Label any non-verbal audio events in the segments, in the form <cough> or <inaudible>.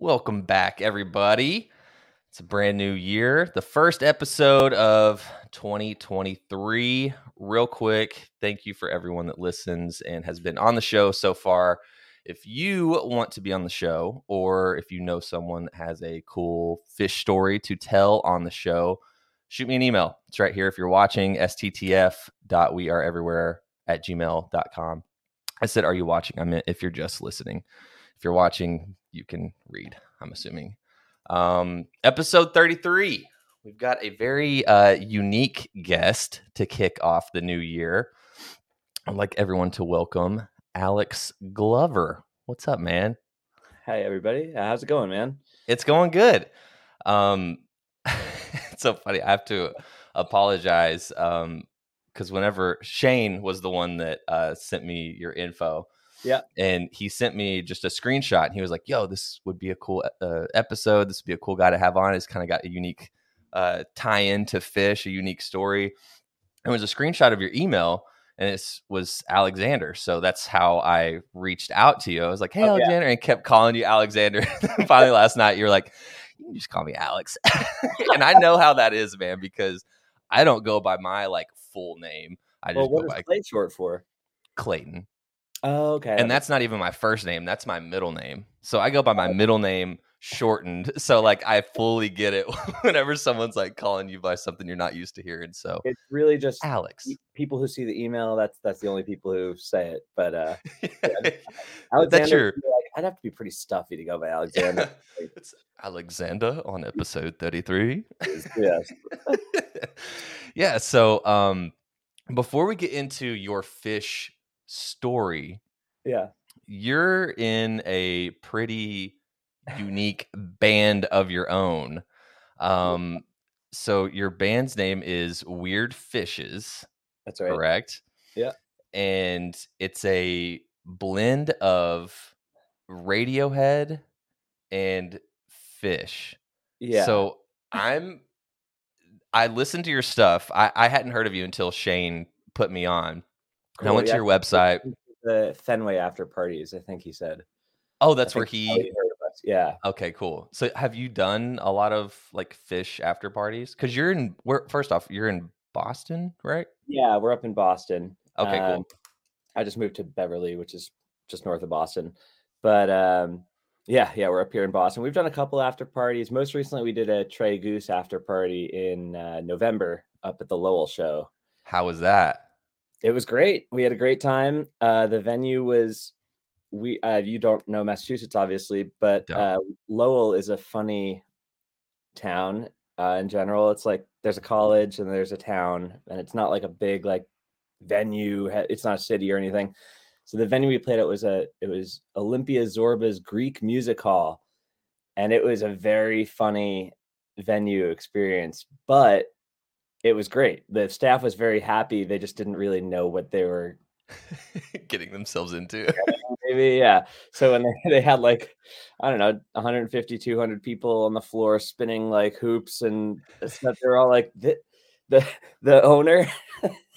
Welcome back, everybody. It's a brand new year, the first episode of 2023. Real quick, thank you for everyone that listens and has been on the show so far. If you want to be on the show, or if you know someone that has a cool Phish story to tell on the show, shoot me an email. It's right here. If you're watching, sttf.weareeverywhere at gmail.com. I said, Are you watching? I meant if you're just listening. If you're watching, you can read, I'm assuming. Um, episode 33. We've got a very uh, unique guest to kick off the new year. I'd like everyone to welcome Alex Glover. What's up, man? Hey, everybody. How's it going, man? It's going good. Um, <laughs> it's so funny. I have to apologize um, because whenever Shane was the one that uh, sent me your info, Yeah. and he sent me just a screenshot, and he was like, "Yo, this would be a cool uh, episode. This would be a cool guy to have on. It's kind of got a unique uh, tie-in to Phish, a unique story." And It was a screenshot of your email, and it was Alexander. So that's how I reached out to you. I was like, "Hey, Oh, yeah. Alexander," and kept calling you Alexander. <laughs> Finally, last night, you're like, "You can just call me Alex," <laughs> and I know how that is, man, because I don't go by my like full name. I just Well, what go is by play short for? Clayton Oh, okay. and that's not even my first name that's my middle name so i go by my middle name shortened <laughs> so like i fully get it <laughs> whenever someone's like calling you by something you're not used to hearing so it's really just alex people who see the email. That's that's the only people who say it. But uh, <laughs> that's Alexander, your like, I'd have to be pretty stuffy to go by Alexander. it's alexander on episode 33 yes. yeah so um before we get into your Phish story Yeah. you're in a pretty unique band of your own. Um, so your band's name is Weird Phishes, That's right. correct? Yeah. And it's a blend of Radiohead and Phish. Yeah. So I'm I listened to your stuff. I, I hadn't heard of you until Shane put me on. And I Cool, went to your website. the Fenway after parties. I think he said. Oh, I that's where he probably heard of us. Yeah. Okay, cool. So have you done a lot of like Phish after parties? Because you're in where first off, you're in Boston, right? Yeah. We're up in Boston. Okay, Um, cool. I just moved to Beverly, which is just north of Boston. But um, yeah, yeah, we're up here in Boston. We've done a couple after parties. Most recently, we did a Trey Goose after party in uh, November up at the Lowell show. How was that? It was great. We had a great time. Uh, the venue was we. Uh, you don't know Massachusetts, obviously, but uh, Lowell is a funny town uh, in general. It's like there's a college and there's a town, and it's not like a big like venue. It's not a city or anything. So the venue we played at was a it was Olympia Zorba's Greek Music Hall, and it was a very funny venue experience. But it was great. The staff was very happy. They just didn't really know what they were <laughs> Getting themselves into. maybe yeah so when they, <laughs> they had like i don't know 150 200 people on the floor spinning like hoops and stuff they're all like the the, the owner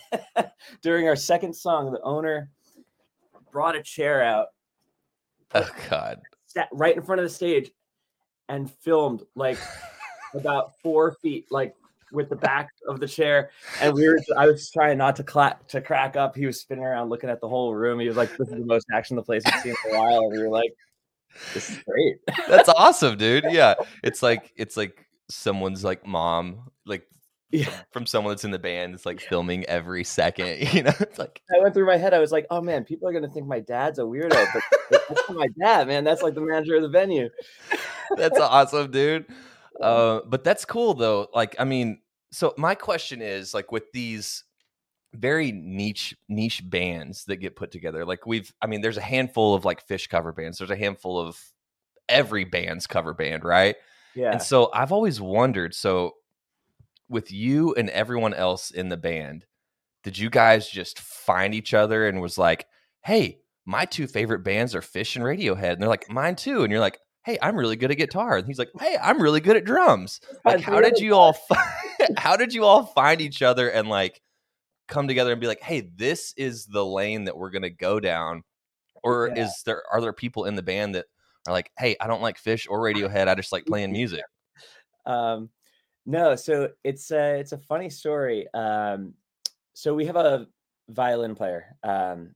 <laughs> during our second song the owner brought a chair out oh God. sat right in front of the stage and filmed like about four feet like with the back of the chair and we were i was trying not to clap to crack up he was spinning around looking at the whole room he was like this is the most action the place has seen in a while and we were like this is great That's awesome, dude. <laughs> Yeah. It's like it's like someone's like mom, like yeah from someone that's in the band, it's like filming every second. <laughs> You know, it's like i went through my head i was like oh man people are gonna think my dad's a weirdo but that's my dad man that's like the manager of the venue <laughs> that's awesome, dude. Uh, but that's cool though. Like, I mean, so my question is like with these very niche niche bands that get put together. Like we've, I mean, there's a handful of like Phish cover bands. There's a handful of every band's cover band, right? yeah And so I've always wondered. So with you and everyone else in the band, did you guys just find each other and was like, "Hey, my two favorite bands are Phish and Radiohead," and they're like, "Mine too," and you're like, "Hey, I'm really good at guitar," and he's like, "Hey, I'm really good at drums." <laughs> Like, how did you all? <laughs> How did you all find each other and like come together and be like, "Hey, this is the lane that we're gonna go down," or Yeah. is there are there people in the band that are like, hey, I don't like Phish or Radiohead. I just like playing <laughs> music. Um, no, so it's a it's a funny story. Um, so we have a violin player. Um,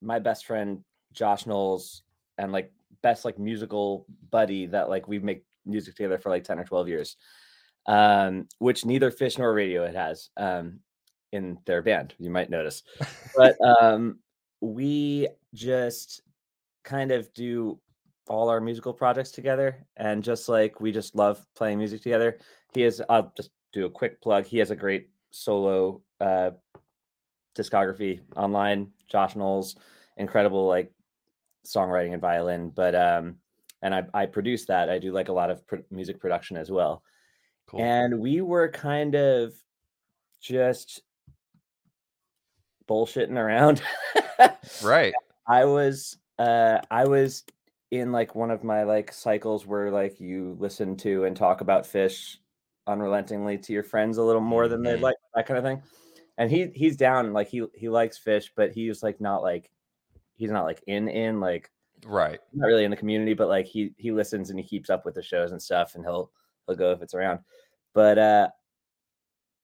my best friend Josh Knowles, and like best like musical buddy that like we make music together for like ten or twelve years. Um, which neither Phish nor Radiohead has um, in their band. You might notice, but <laughs> um, we just kind of do all our musical projects together and just like we just love playing music together he is i'll just do a quick plug he has a great solo uh discography online josh knowles incredible like songwriting and violin but um and i i produce that i do like a lot of pr- music production as well Cool. and we were kind of just bullshitting around right. <laughs> I was uh I was in like one of my like cycles where like you listen to and talk about Phish unrelentingly to your friends a little more than they Mhm. like that kind of thing. And he he's down like he he likes Phish, but he's like not like he's not like in in like Right. not really in the community, but like he he listens and he keeps up with the shows and stuff, and he'll he'll go if it's around. But uh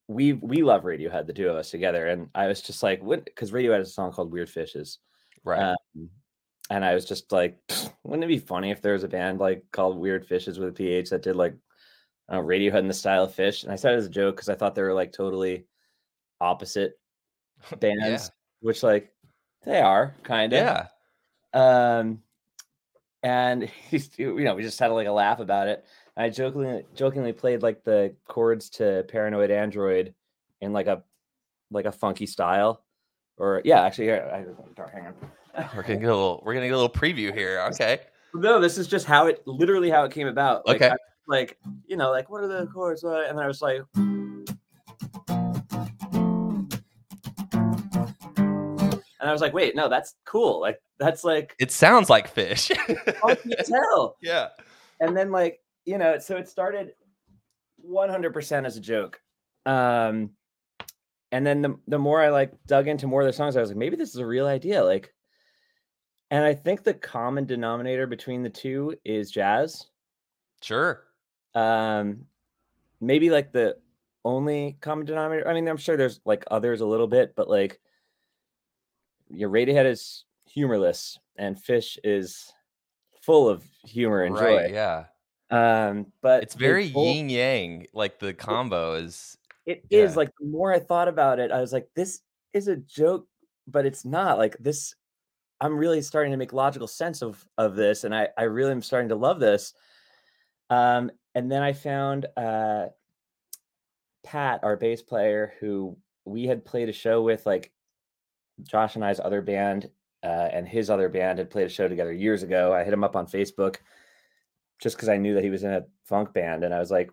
we we love Radiohead, the two of us together, and I was just like, what? Because Radiohead has a song called "Weird Fishes," Right. um, and I was just like, <sniffs> wouldn't it be funny if there was a band like called Weird Phishes with a PH that did like uh, Radiohead in the style of Phish? And I said it as a joke because I thought they were like totally opposite <laughs> bands, yeah. which like they are kind of. Yeah. Um, and <laughs> he's, you know, we just had like a laugh about it. I jokingly jokingly played like the chords to Paranoid Android in like a like a funky style, or yeah, actually, here, I, hang on. We're gonna get a little. We're gonna get a little preview here. Okay. No, this is just how it literally how it came about. Like, Okay. I- like you know, like what are the chords? And then I was like, and I was like, wait, no, that's cool. Like that's like It sounds like Phish. funky as hell. yeah. and then like you know so it started 100% as a joke um and then the, the more i like dug into more of the songs i was like maybe this is a real idea like and i think the common denominator between the two is jazz Sure. um maybe like the only common denominator i mean i'm sure there's like others a little bit but like your radiohead is humorless and Phish is full of humor and right. joy Yeah. um but It's very yin yang. Like the combo is. It is Yeah. like the more I thought about it, I was like, this is a joke, but it's not like this. I'm really starting to make logical sense of of this, and I I really am starting to love this. Um, and then I found uh, Pat, our bass player, who we had played a show with, like Josh and I's other band, uh, and his other band had played a show together years ago. I hit him up on Facebook just because I knew that he was in a funk band, and I was like,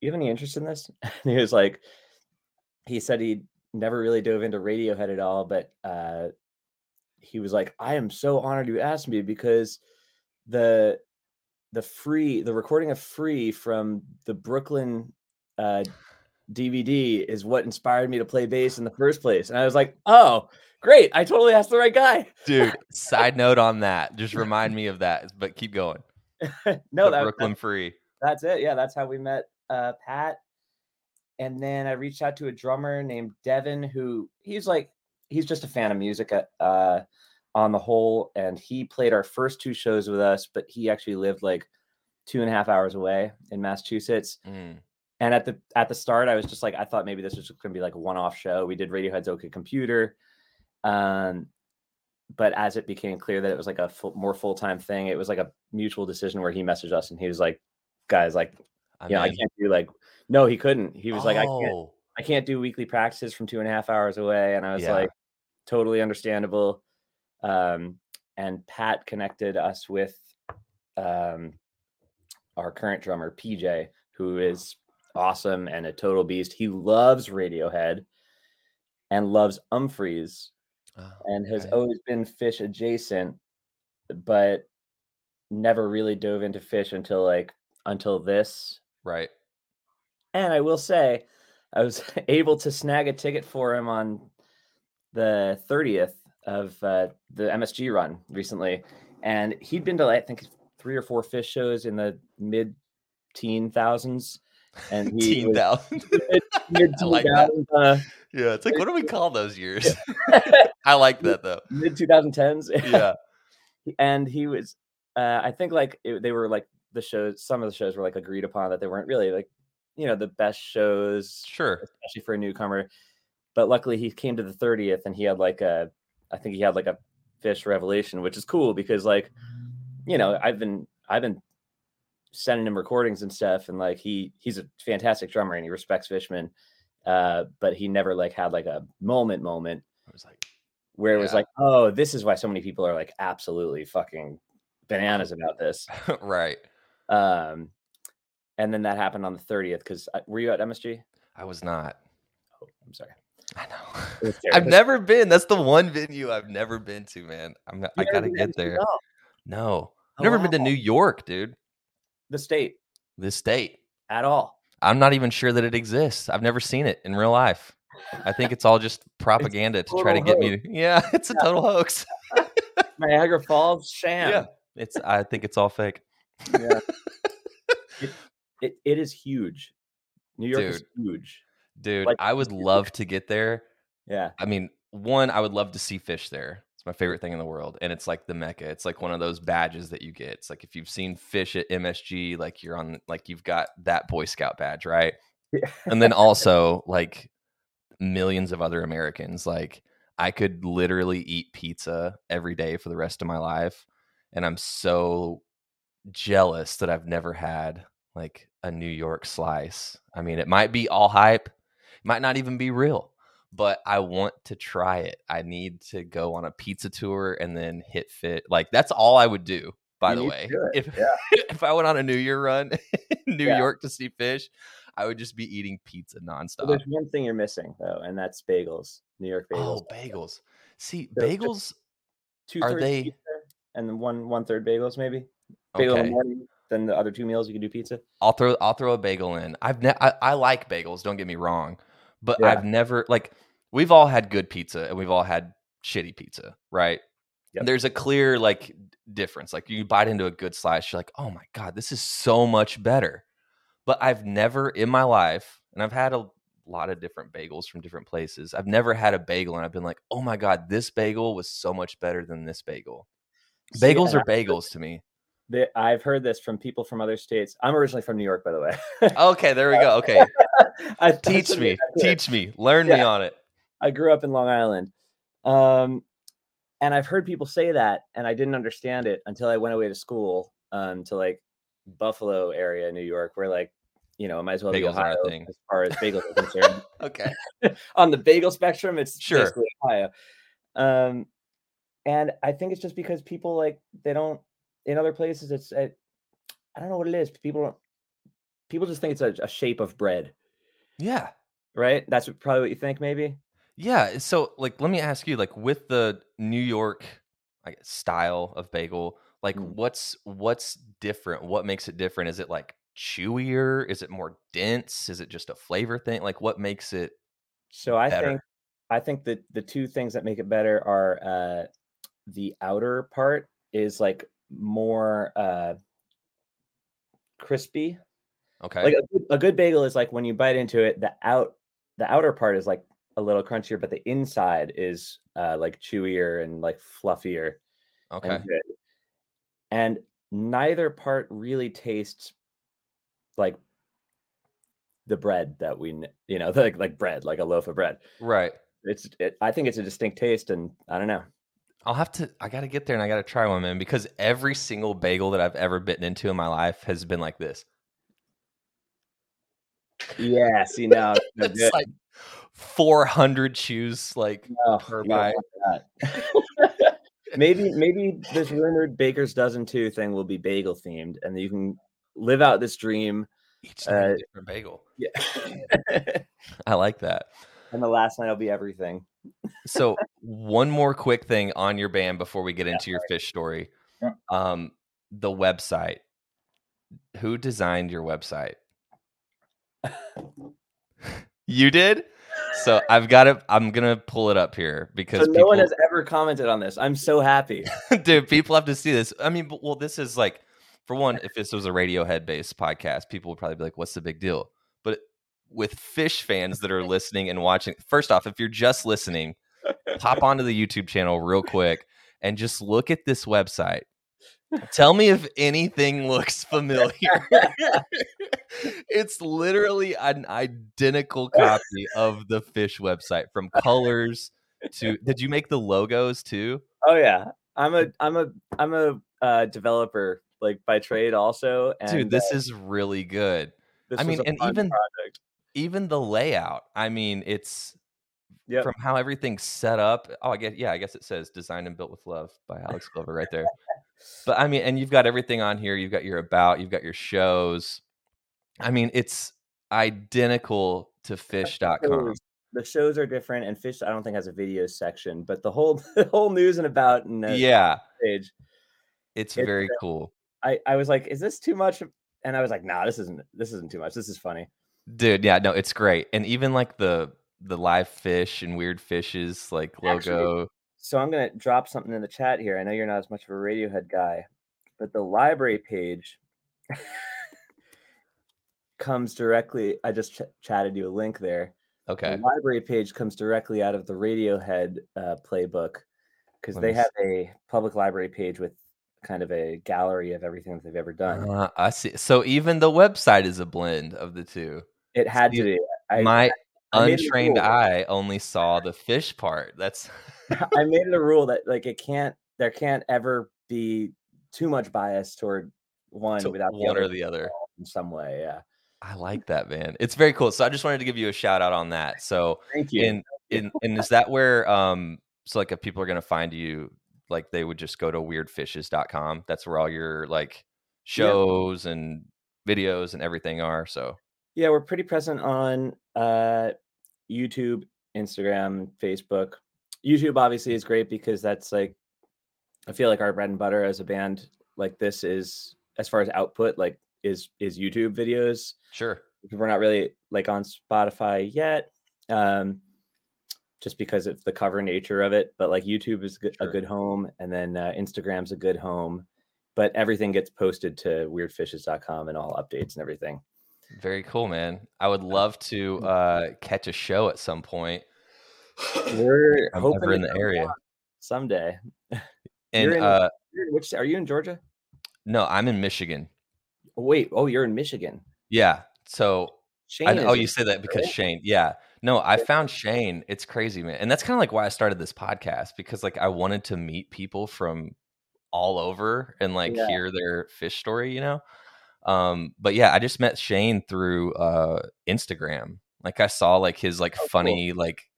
"You have any interest in this?" <laughs> And he was like, he said he never really dove into Radiohead at all, but uh, he was like, "I am so honored you asked me because the the free the recording of Free from the Brooklyn uh, DVD is what inspired me to play bass in the first place." And I was like, "Oh." Great! I totally asked the right guy. Dude, <laughs> side note on that. Just remind me of that, but keep going. <laughs> no, that, Brooklyn Free. that's it. Yeah, that's how we met uh, Pat. And then I reached out to a drummer named Devin, who he's like, he's just a fan of music at, uh, on the whole. And he played our first two shows with us, but he actually lived like two and a half hours away in Massachusetts. Mm, And at the at the start, I was just like, I thought maybe this was just gonna be like a one-off show. We did Radiohead's OK Computer. Um, but as it became clear that it was like a full, more full-time thing, it was like a mutual decision where he messaged us and he was like, guys, like I yeah, I can't do like no, he couldn't. He was like, I can't oh, I can't do weekly practices from two and a half hours away. And I was Yeah. like, totally understandable. Um, and Pat connected us with um our current drummer, PJ, who is awesome and a total beast. He loves Radiohead and loves Umphreys oh, and has okay. always been Phish adjacent, but never really dove into Phish until like until this right. and I will say, I was <laughs> able to snag a ticket for him on the 30th of uh, the MSG run recently. And he'd been to, I think, three or four Phish shows in the mid teen thousands, and <laughs> he Teen was <laughs> thousand. mid I like that. uh, yeah, it's like what do we call those years? <laughs> I like that though. mid two thousand tens. Yeah. and he was uh i think like it, they were like the shows some of the shows were like agreed upon that they weren't really like you know the best shows Sure. especially for a newcomer but luckily he came to the 30th and he had like a i think he had like a Phish revelation which is cool because like you know i've been i've been sending him recordings and stuff and like he he's a fantastic drummer and he respects fishman uh but he never like had like a moment moment I was like, where it was like, oh, this is why so many people are like absolutely fucking bananas about this. <laughs> right. Um, and then that happened on the 30th because were you at MSG? I was not. Oh, I'm sorry. I know. <laughs> I've never been. That's the one venue I've never been to, man. I'm not, I never gotta get there. No. No. Oh, never been to. New York, dude. The state The state. at all. I'm not even sure that it exists. I've never seen it in real life. I think it's all just <laughs> propaganda to try to get me. To, <laughs> yeah, it's a total hoax. <laughs> Niagara Falls sham. Yeah. It's. I think it's all fake. Yeah. it, it, it is huge. New York is huge. Dude, Like, I would love to get there. Yeah. I mean, one, I would love to see Phish there. It's my favorite thing in the world. And it's like the Mecca. It's like one of those badges that you get. It's like if you've seen Phish at MSG, like you're on, like you've got that Boy Scout badge, right? Yeah. And then <laughs> also, like millions of other Americans, like I could literally eat pizza every day for the rest of my life. And I'm so jealous that I've never had like a New York slice. I mean, it might be all hype, it might not even be real, but I want to try it. I need to go on a pizza tour and then hit fit. Like that's all I would do. By You the way, if yeah. <laughs> if I went on a New Year run <laughs> in New Yeah. York to see Phish, I would just be eating pizza Well, nonstop. there's one thing you're missing though, and that's bagels. New York bagels. Oh, bagels! See, So bagels. Two are thirds they- pizza and then one one third bagels maybe. Bagel in Okay, the morning, then the other two meals you can do pizza. I'll throw I'll throw a bagel in. I've ne- I, I like bagels. Don't get me wrong, but Yeah. I've never like we've all had good pizza and we've all had shitty pizza, right? Yep. There's a clear like difference. Like you bite into a good slice, you're like, oh my god, this is so much better. But I've never in my life, and I've had a lot of different bagels from different places. I've never had a bagel and I've been like, oh my god, this bagel was so much better than this bagel. See, Bagels are bagels to me. I've heard this from people from other states. I'm originally from New York, by the way. Okay, there we go. <laughs> Okay, I, teach me, make that clear. teach me, learn me on it. I grew up in Long Island, um, and I've heard people say that, and I didn't understand it until I went away to school um, to like Buffalo area, New York, where like you know might as well be Bagels a Ohio thing. as far as bagels are <laughs> concerned. Okay. <laughs> On the bagel spectrum, it's Sure. basically Ohio. Um, and I think it's just because people like they don't in other places. It's I don't know what it is. People don't. People just think it's a, a shape of bread, Yeah. right? That's what, probably what you think, maybe. Yeah. So, like, let me ask you, like, with the New York guess, style of bagel, like, Mm. what's what's different? What makes it different? Is it like chewier? Is it more dense? Is it just a flavor thing? Like, what makes it? So I better. think I think that the two things that make it better are uh the outer part is like more uh crispy. Okay. Like a, good- a good bagel is like when you bite into it, the out the outer part is like a little crunchier, but the inside is uh like chewier and like fluffier okay. and. And neither part really tastes like the bread that we you know <laughs> like like bread like a loaf of bread Right. it's it, i think it's a distinct taste and i don't know I'll have to. I got to get there and I got to try one, man, because every single bagel that I've ever bitten into in my life has been like this. yeah see now it's <laughs> good. like 400 shoes, like No, per bite. <laughs> maybe maybe this rumored baker's dozen two thing will be bagel themed and you can live out this dream each Uh, different bagel. yeah <laughs> I like that. and the last night will be everything So one more quick thing on your band before we get into your Phish story. Yeah. Um, the website. Who designed your website? <laughs> you did. So I've got it. I'm gonna pull it up here because so no people, one has ever commented on this i'm so happy <laughs> dude, people have to see this. I mean, but- well, this is like for one, if this was a Radiohead based podcast, people would probably be like, "What's the big deal?" With Phish fans that are <laughs> listening and watching, first off, if you're just listening, pop <laughs> onto the YouTube channel real quick and just look at this website. Tell me if anything looks <laughs> familiar. it's literally an identical copy of the Phish website from colors to did you make the logos too? Oh yeah. I'm a I'm a I'm a uh, developer like by trade also. And, Dude, this uh, is really good. this I mean, and even- project. Even the layout. I mean, it's Yep. from how everything's set up. Oh, I guess yeah, I guess it says designed and built with love by Alex Glover right there. But I mean, and you've got everything on here. You've got your about, you've got your shows. I mean, it's identical to phish.com. the shows are different and Phish i don't think has a video section but the whole <laughs> the whole news and about and Yeah, page it's It's, very uh, cool. i i was like is this too much and i was like nah this isn't this isn't too much this is funny Dude, yeah, no, it's great. And even like the the live Phish and weird phishes like Actually- logo. so i'm gonna drop something in the chat here i know you're not as much of a radiohead guy but the library page comes directly i just ch- chatted you a link there Okay. the library page comes directly out of the radiohead uh, playbook because they have a public library page with kind of a gallery of everything that they've ever done Uh, I see. So even the website is a blend of the two. It had to be I, My I made it a untrained eye only saw the Phish part. That's <laughs> I made it a rule that like it can't there can't ever be too much bias toward one to without the one other or the other. in some way yeah I like that, man. It's very cool. So I just wanted to give you a shout out on that. So thank you and and and is that where um so like if people are gonna find you, like they would just go to weirdphishes.com. That's where all your like shows and videos and everything are. So yeah we're pretty present on uh youtube instagram facebook youtube obviously is great because that's like i feel like our bread and butter as a band like this is as far as output like is is youtube videos sure. we're not really like on spotify yet um just because of the cover nature of it but like youtube is Sure. a good home and then uh, instagram's a good home but everything gets posted to weirdphishes.com and all updates and everything Very cool, man. I would love to uh catch a show at some point. we're I'm hoping in the area. someday And You're in- uh which are you in georgia no, I'm in Michigan. oh, wait oh you're in michigan Yeah. So Shane I, is oh, you say that because right? Shane. Yeah. No, I found Shane. It's crazy, man. And that's kind of like why I started this podcast because like I wanted to meet people from all over and like Yeah. hear their Phish story, you know? Um, but yeah, I just met Shane through uh Instagram. Like I saw like his like Oh, cool. funny like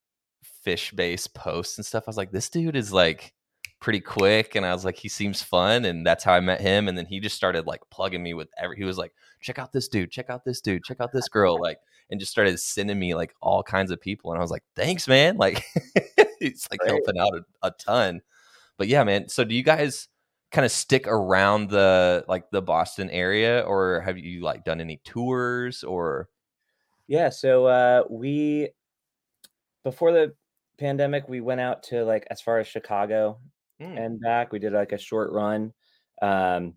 Phish based posts and stuff. I was like, this dude is like pretty quick and I was like, he seems fun. And that's how I met him. And then he just started like plugging me with every he was like, check out this dude, check out this dude, check out this girl, like and just started sending me like all kinds of people. And I was like, thanks, man. <laughs> Like <laughs> he's like Great. helping out a, a ton. But yeah, man. So do you guys kind of stick around the like the Boston area or have you like done any tours or Yeah, so uh we before the pandemic we went out to like as far as Chicago Mm, and back. We did like a short run. Um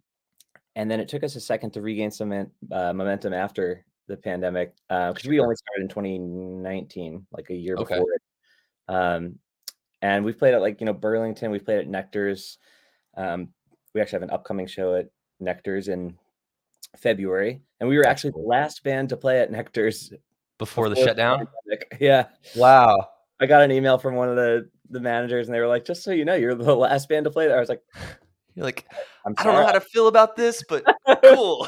and then it took us a second to regain some uh, momentum after the pandemic uh because we only started in 2019, like a year Okay. before it. Um and we've played at like you know Burlington, we've played at Nectar's. Um we actually have an upcoming show at Nectar's in February, and we were actually the last band to play at Nectar's before the shutdown? pandemic. <laughs> Yeah, Wow. I got an email from one of the the managers, and they were like, "Just so you know, you're the <laughs> last band to play there." I was like, <laughs> You're like, "I'm I don't know how to feel about this, but cool.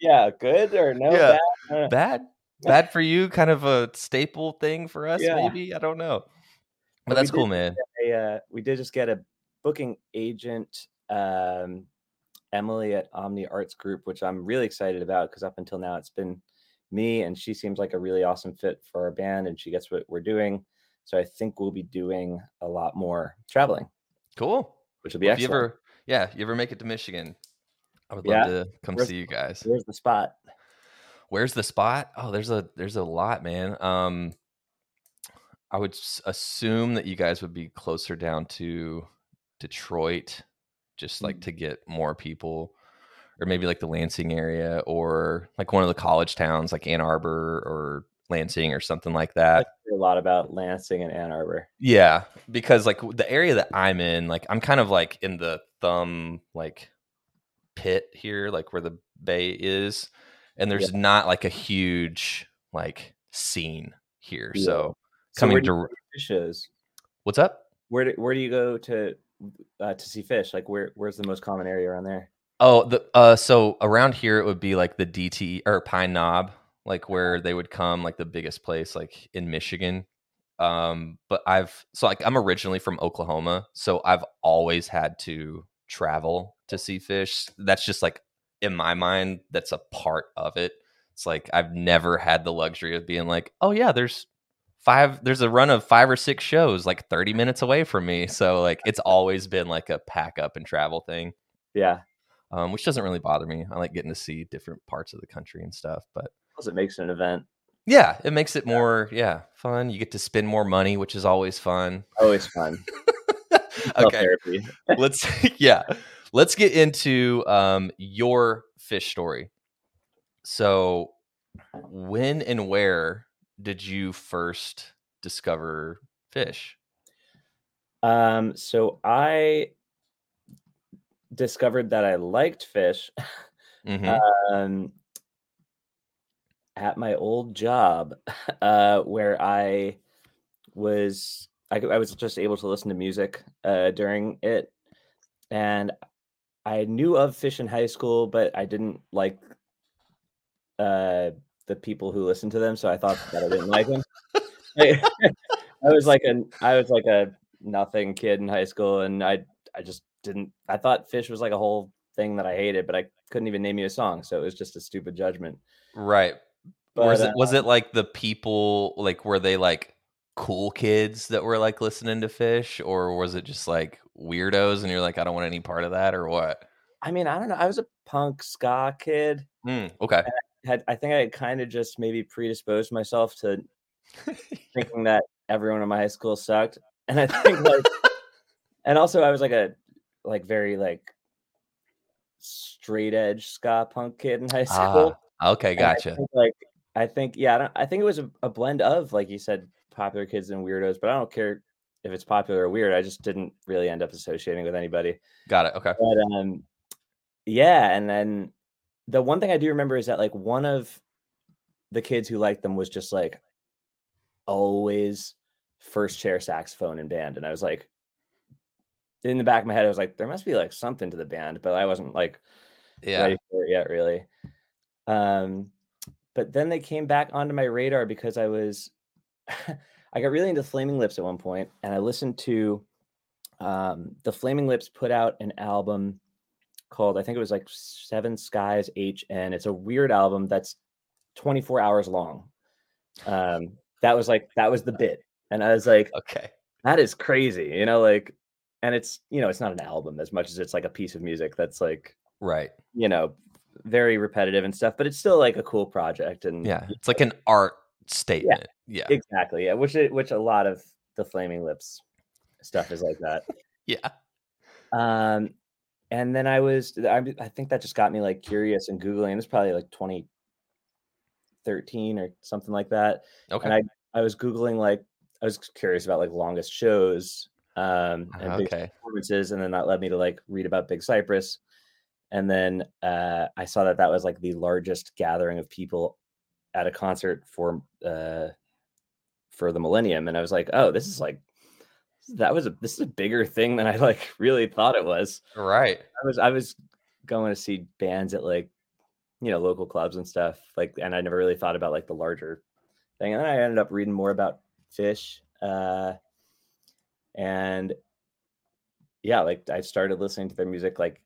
yeah, good or no? Yeah. bad? Bad bad for you kind of a staple thing for us Yeah. maybe i don't know but But that's cool man a, uh, we did just get a booking agent, um, Emily at Omni Arts Group, which I'm really excited about because up until now it's been me, and she seems like a really awesome fit for our band, and she gets what we're doing. So I think we'll be doing a lot more traveling, cool which will be Well, if you ever yeah you ever make it to michigan i would Yeah. love to come Where's- see you guys Where's the spot? where's the spot oh there's a there's a lot man um i would assume that you guys would be closer down to detroit just like Mm. to get more people or maybe like the Lansing area or like one of the college towns like Ann Arbor or Lansing or something like that. a lot about Lansing and Ann Arbor. Yeah, because like the area that I'm in, like I'm kind of like in the thumb like pit here, like where the bay is, and there's not like a huge like scene here. Yeah. So So coming you to shows? what's up? Where do, where do you go to uh, to see Phish? Like where where's the most common area around there? Oh, the uh, so around here it would be like the DT or Pine Knob, like where they would come, like the biggest place, like in Michigan. Um, but I've so like I'm originally from Oklahoma, so I've always had to travel to see Phish. That's just like in my mind, that's a part of it. It's like I've never had the luxury of being like, oh yeah, there's five, there's a run of five or six shows like 30 minutes away from me. So like it's always been like a pack up and travel thing Yeah, um, which doesn't really bother me. I like getting to see different parts of the country and stuff. But plus it makes it an event. yeah, it makes it more yeah fun. You get to spend more money, which is always fun. Always fun. <laughs> okay, let's <laughs> yeah, let's get into um, your Phish story. So, when and where did you first discover Phish? Um, so I discovered that I liked Phish <laughs> Mhm. um, at my old job, <laughs> uh, where I was I, I was just able to listen to music uh, during it, and I knew of Phish in high school, but I didn't like uh, the people who listened to them, so I thought that I didn't like them. I, <laughs> I was like a I was like a nothing kid in high school, and I I just didn't. I thought Phish was like a whole thing that I hated, but I couldn't even name you a song, so it was just a stupid judgment. Right. But was it uh, was it like the people like were they like cool kids that were like listening to Phish or was it just like weirdos and you're like I don't want any part of that or what? I mean, I don't know. I was a punk ska kid. Hmm, okay. Had I think I had kind of just maybe predisposed myself to <laughs> thinking that everyone in my high school sucked, and I think like, <laughs> and also I was like a like very like straight edge ska punk kid in high school. Ah, okay, And I gotcha. think, like I think yeah, I, don't, I think it was a, a blend of like you said, popular kids and weirdos. But I don't care if it's popular or weird. I just didn't really end up associating with anybody. Got it. Okay. But um, yeah, and then the one thing I do remember is that like one of the kids who liked them was just like always first chair saxophone in band, and I was like, in the back of my head, I was like, there must be like something to the band, but I wasn't like Yeah. ready for it yet, really. Um, but then they came back onto my radar because I was, <laughs> I got really into Flaming Lips at one point, and I listened to, um, the Flaming Lips put out an album called, I think it was like Seven Skies HN. It's a weird album that's 24 hours long. Um, that was like that was the bit, and I was like, Okay. that is crazy, you know, like, and it's you know, it's not an album as much as it's like a piece of music that's like Right. you know, very repetitive and stuff, but it's still like a cool project. And Yeah. It's like an art statement. Yeah. exactly, yeah, which it, which a lot of the Flaming Lips stuff is like that. <laughs> Yeah. Um, and then I was, I, I think that just got me like curious and googling. It's probably like 2013 or something like that. Okay. And I I was googling like I was curious about like longest shows um and big okay. performances, and then that led me to like read about Big Cypress. And then uh, I saw that that was like the largest gathering of people at a concert for uh, for the Millennium, and I was like, oh, this is like that was a this is a bigger thing than I like really thought it was. Right. I was I was going to see bands at like you know local clubs and stuff like, and I never really thought about like the larger thing. And then I ended up reading more about Phish, uh, and yeah, like I started listening to their music like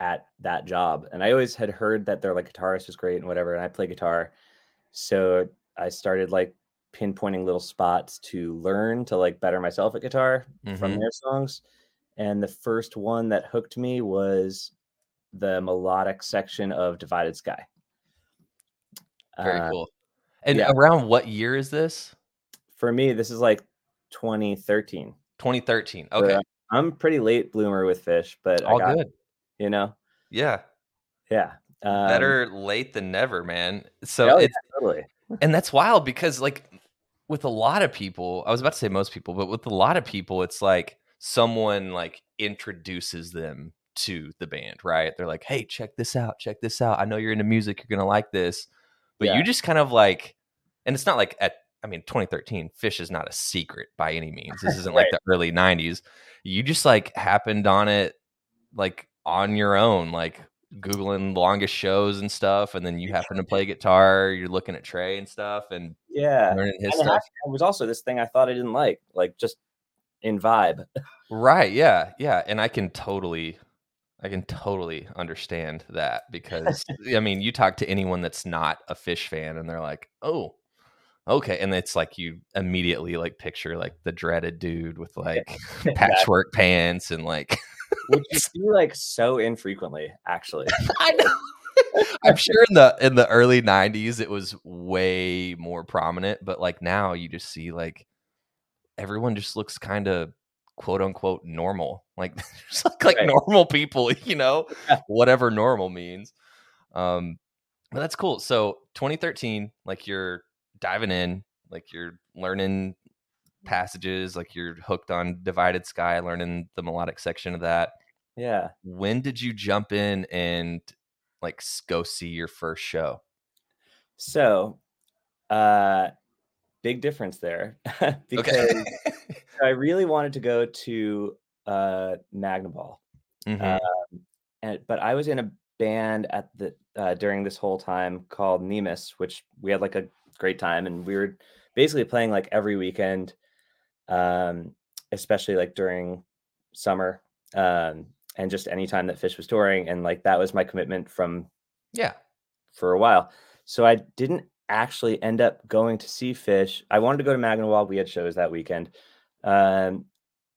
at that job, and I always had heard that their like guitarist was great and whatever, and I play guitar, so I started like pinpointing little spots to learn to like better myself at guitar from Mhm. their songs. And the first one that hooked me was the melodic section of Divided Sky. Very Uh, cool. And yeah. around what year is this? For me, this is like 2013. 2013. So Okay. I'm pretty late bloomer with Phish, but All I got, good. you know, Yeah. Yeah. Um, Better late than never, man. So yeah, it's totally. and that's wild because like with a lot of people, I was about to say most people, but with a lot of people, it's like someone like introduces them to the band, right? They're like, "Hey, check this out, check this out. I know you're into music, you're gonna like this." But Yeah. you just kind of like, and it's not like at, I mean, 2013, Phish is not a secret by any means. This isn't like the early 90s. You just like happened on it, like on your own, like googling longest shows and stuff, and then you happen to play guitar. You're looking at Trey and stuff, and Yeah. learning his And stuff. It was also this thing I thought I didn't like, like just in vibe. Right. Yeah. Yeah. And I can totally, I can totally understand that because <laughs> I mean, you talk to anyone that's not a Phish fan and they're like, oh, okay. And it's like you immediately like picture like the dreaded dude with like <laughs> <laughs> patchwork pants and like, Which you see like so infrequently, actually. <laughs> I know. <laughs> I'm sure in the in the early 90s it was way more prominent, but like now you just see like everyone just looks kind of quote unquote normal. Like <laughs> just like, like Right. normal people, you know, Yeah. whatever normal means. Um but that's cool. So 2013, like you're diving in, like you're learning passages, like you're hooked on Divided Sky, learning the melodic section of that Yeah. when did you jump in and like go see your first show? So, uh, big difference there <laughs> because <laughs> I really wanted to go to uh, Magnaball, Mhm. uh, and but I was in a band at the uh, during this whole time called Nemus, which we had like a great time, and we were basically playing like every weekend, um, especially like during summer, um, and just anytime that Phish was touring, and like that was my commitment from yeah. for a while. So I didn't actually end up going to see Phish. I wanted to go to Magnaball. We had shows that weekend. Um,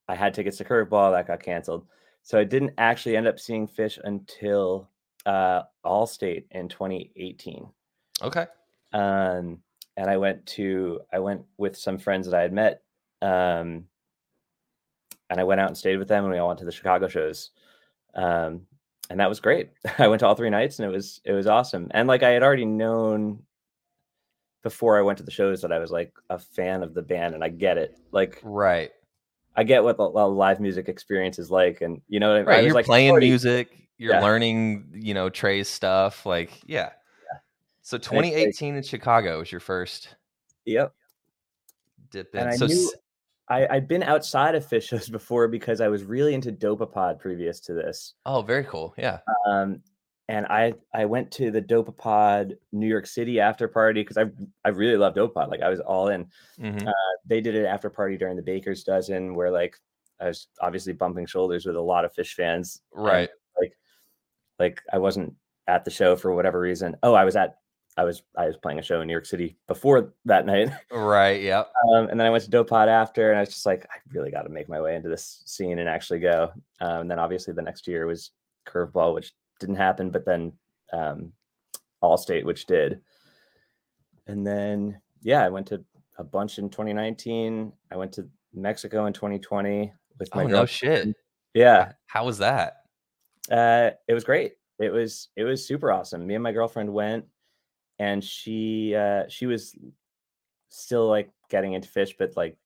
I had tickets to Curveball that got canceled. So I didn't actually end up seeing Phish until uh, Allstate in 2018. Okay. Um, and I went to I went with some friends that I had met. Um, and I went out and stayed with them, and we all went to the Chicago shows. Um, and that was great. <laughs> I went to all three nights, and it was it was awesome. And like I had already known before I went to the shows that I was like a fan of the band, and I get it. Like Right. I get what the, live music experience is like, and you know, I? Right. was You're like playing already- music. You're Yeah. learning, you know, Trey's stuff. Like, yeah. So like- 2018 in Chicago was your first Yep. dip in. And I so knew- I, I'd been outside of Phish <laughs> shows before because I was really into Dopapod previous to this. oh, very cool. Yeah. Um, and I I went to the Dopapod New York City after party because I I really love Dopapod. Like I was all in. Mhm. They did an after party during the Baker's Dozen where like I was obviously bumping shoulders with a lot of Phish fans. and, like like I wasn't at the show for whatever reason. Oh, I was at I was I was playing a show in New York City before that night. <laughs> Right. Yeah. Um, and then I went to Dopapod after, and I was just like, I really got to make my way into this scene and actually go. Um, and then obviously the next year was Curveball, which didn't happen, but then um, Allstate, which did. And then yeah, I went to a bunch in 2019. I went to Mexico in 2020 with my Oh, no shit. Yeah, How was that? uh, it was great. It was it was super awesome. Me and my girlfriend went, and she uh, she was still like getting into Phish, but like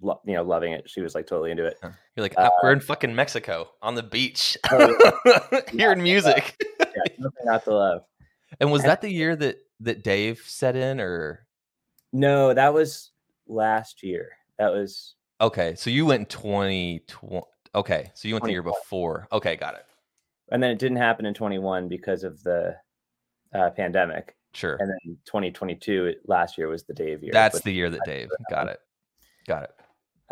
lo- you know loving it. She was like totally into it. You're like, "Uh, we're in fucking Mexico on the beach, <laughs> Oh, <laughs> hearing music. Yeah, <laughs> nothing not to love. And was And- that the year that that Dave set in, or No, that was last year. That was okay? So you went in 2020. Okay, so you went the year before. Okay, got it. and then it didn't happen in 21 because of the uh, pandemic. Sure, And then 2022 it, last year was the Dave year. that's the year that Dave got it. Got it.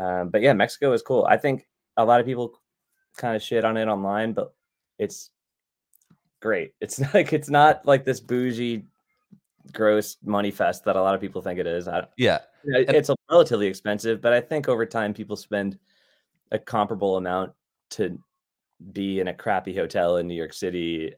Um, but yeah, Mexico is cool. I think a lot of people kind of shit on it online, but it's great. <laughs> It's like it's not like this bougie, gross money fest that a lot of people think it is. I, Yeah, it- And- it's a relatively expensive, but I think over time people spend a comparable amount to be in a crappy hotel in New York City.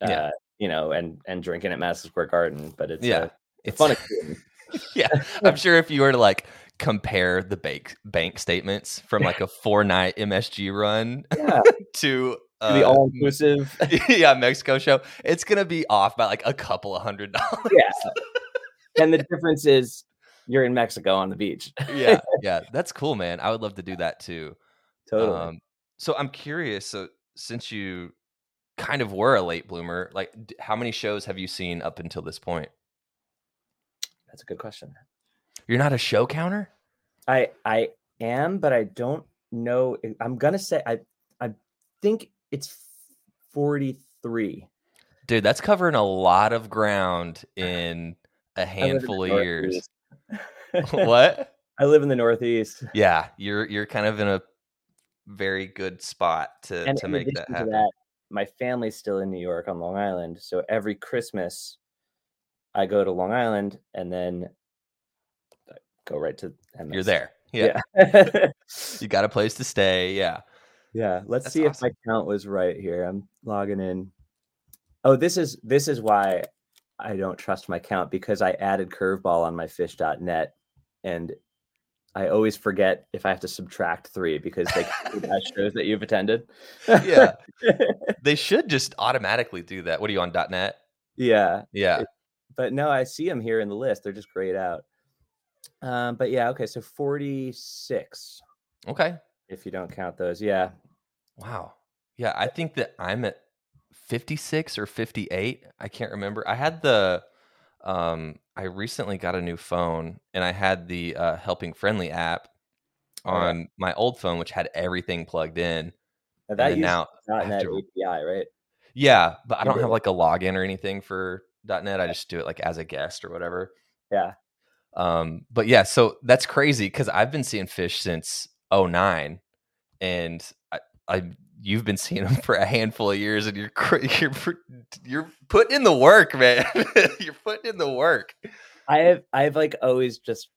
Uh, Yeah. You know, and and drinking at Madison Square Garden, but it's yeah. a, it's fun <laughs> yeah, <laughs> I'm sure if you were to like compare the bank bank statements from like a four night MSG run yeah, <laughs> to the uh, all inclusive. yeah, Mexico show. It's gonna be off by like a couple of hundred dollars. yeah. And the difference is you're in Mexico on the beach. yeah, yeah. That's cool, man. I would love to do that too. totally. Um, so I'm curious. So since you kind of were a late bloomer, like d- how many shows have you seen up until this point? That's a good question. You're not a show counter. I I am, but I don't know. I'm gonna say I I think it's 43. Dude, that's covering a lot of ground in a I live in the handful of years. <laughs> What? I live in the Northeast. Yeah, you're you're kind of in a very good spot to and to make that to happen. that, my family's still in New York on Long Island. So every Christmas, I go to Long Island and then I go right to MS. You're there. Yeah. Yeah. <laughs> <laughs> You got a place to stay. Yeah. yeah. Let's That's see if my count was right here. I'm logging in. Oh, this is this is why I don't trust my count because I added curveball on my phish.net and I always forget if I have to subtract three because <laughs> they that shows that you've attended. Yeah. <laughs> They should just automatically do that. What are you on .net? yeah. Yeah. but no, I see them here in the list. They're just grayed out. Um, but yeah, okay, so 46 Okay. if you don't count those. Yeah. Wow. Yeah, I think that I'm at 56 or 58. I can't remember. I had the um I recently got a new phone and I had the uh Helping Friendly app Oh, on my old phone which had everything plugged in. Now And that uses now I have .NET to- API, right? Yeah, but I don't have like a login or anything for .net. I just do it like as a guest or whatever. Yeah. Um, but yeah, so that's crazy because I've been seeing Phish since 09 and I, I you've been seeing them for a handful of years and you're <laughs> you're you're putting in the work, man. <laughs> you're putting in the work. I have I've like always just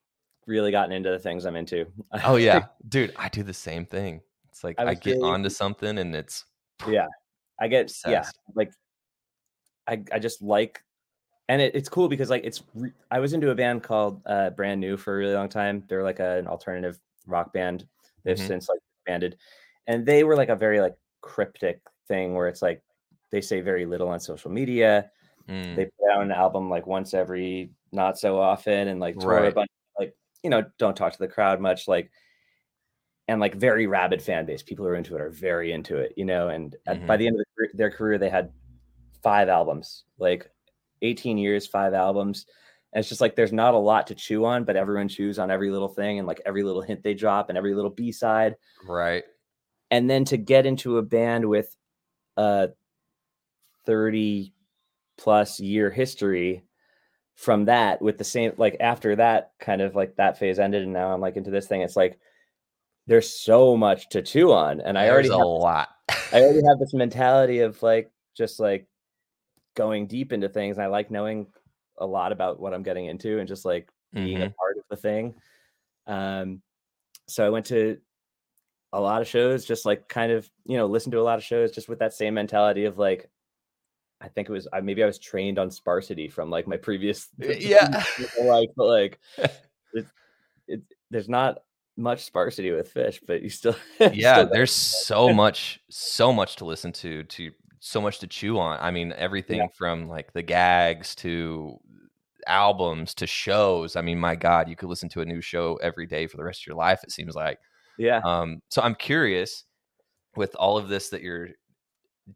really gotten into the things I'm into. Oh yeah, <laughs> dude, I do the same thing. It's like I I, get really- onto something and it's yeah. I get yeah, like I I just like and it, it's cool because like it's re- I was into a band called uh Brand New for a really long time. They're like a, an alternative rock band. They've Mhm. since like banded, and they were like a very like cryptic thing where it's like they say very little on social media. Mm, They put out an album like once every not so often, and like tour a Right. bunch. Like you know, don't talk to the crowd much. Like and like very rabid fan base. People who are into it are very into it, you know. And at, by Mhm. the end of the, their career, they had five albums, like 18 years, five albums. And it's just like there's not a lot to chew on, but everyone chews on every little thing and like every little hint they drop and every little B side. right. And then to get into a band with a 30 plus year history from that with the same like after that kind of like that phase ended and now I'm like into this thing it's like there's so much to chew on and I There's already a have, lot. I already <laughs> have this mentality of like just like going deep into things I like knowing a lot about what I'm getting into and just like being Mhm. a part of the thing um so I went to a lot of shows just like kind of you know listen to a lot of shows just with that same mentality of like I think it was I maybe I was trained on sparsity from like my previous <laughs> <laughs> Yeah. like but like <laughs> it, it, there's not much sparsity with Phish, but you still yeah still there's so much so much to listen to to so much to chew on. I mean everything from like the gags to albums to shows. I mean my god you could listen to a new show every day for the rest of your life it seems like yeah. Um so i'm curious with all of this that you're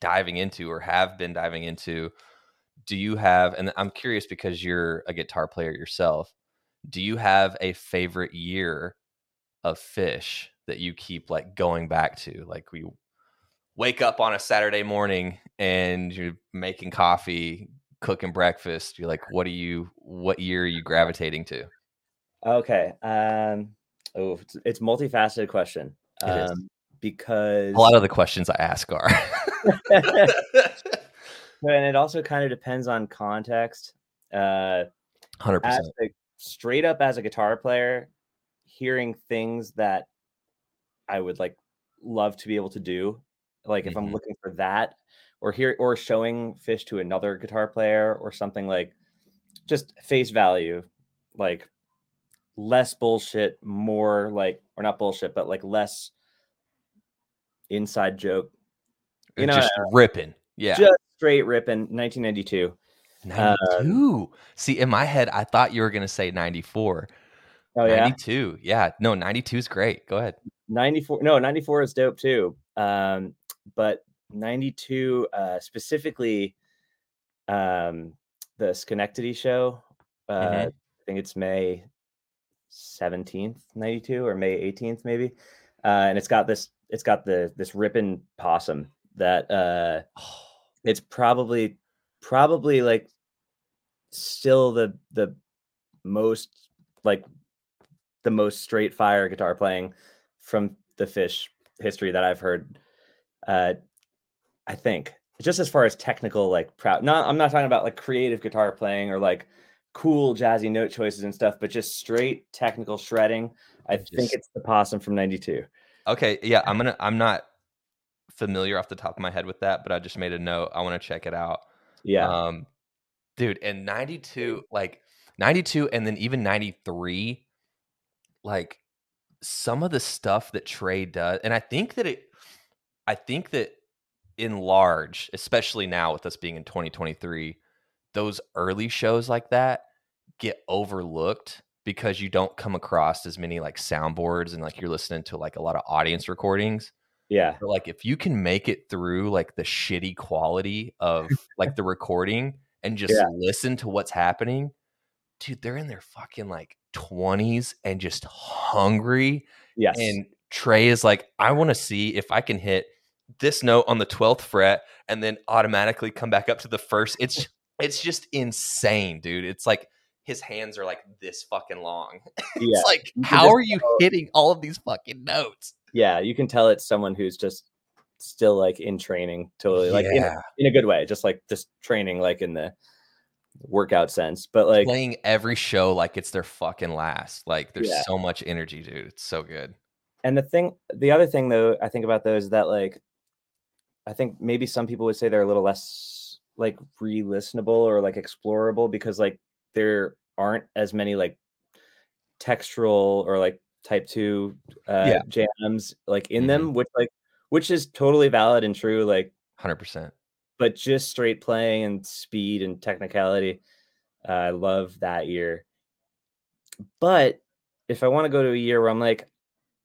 diving into or have been diving into do you have and i'm curious because you're a guitar player yourself do you have a favorite year of Phish that you keep like going back to? Like we wake up on a saturday morning and you're making coffee cooking breakfast you're like what are you what year are you gravitating to? Okay um oh it's, it's multifaceted question It um because a lot of the questions i ask are. <laughs> <laughs> And it also kind of depends on context uh 100% straight up as a guitar player hearing things that i would like love to be able to do like if i'm Mhm. looking for that or hear or showing Phish to another guitar player or something like just face value like less bullshit more like or not bullshit but like less inside joke You know, just ripping. Yeah. just straight ripping. 1992. 92. See, in my head, I thought you were going to say 94. Oh yeah, 92. Yeah. No, 92 is great. Go ahead. 94. No, 94 is dope too. Um, but 92 uh, specifically, um, the Schenectady show. Uh, Mhm. I think it's May 17th, 92 or May 18th, maybe. Uh, and it's got this, it's got the this ripping possum that uh it's probably probably like still the the most like the most straight fire guitar playing from the Phish history that I've heard. Uh I think just as far as technical like proud not I'm not talking about like creative guitar playing or like cool jazzy note choices and stuff, but just straight technical shredding. I think it's the possum from 92. Okay. Yeah. I'm going to, I'm not familiar off the top of my head with that, but I just made a note. I want to check it out. Yeah. Um, dude, and 92, like 92 and then even 93, like some of the stuff that Trey does, and I think that it, I think that in large, especially now with us being in 2023, those early shows like that get overlooked because you don't come across as many like soundboards and like you're listening to like a lot of audience recordings. yeah. But like if you can make it through like the shitty quality of like the recording and just Yeah. listen to what's happening, dude, they're in their fucking like 20s and just hungry. Yes. And Trey is like, I want to see if I can hit this note on the 12th fret and then automatically come back up to the first. It's it's just insane, dude. It's like his hands are like this fucking long. <laughs> yeah. It's like, how are you tell- hitting all of these fucking notes? yeah, you can tell it's someone who's just still like in training, totally like in, Yeah. in a good way, just like just training like in the workout sense. But like playing every show like it's their fucking last. Like there's Yeah. so much energy, dude. It's so good. and the thing the other thing though I think about those is that like I think maybe some people would say they're a little less like re-listenable or like explorable because like there aren't as many like textural or like type two uh Yeah. jams like in Mhm. them which like which is totally valid and true like 100%. but just straight playing and speed and technicality. uh, I love that year. But if I want to go to a year where I'm like,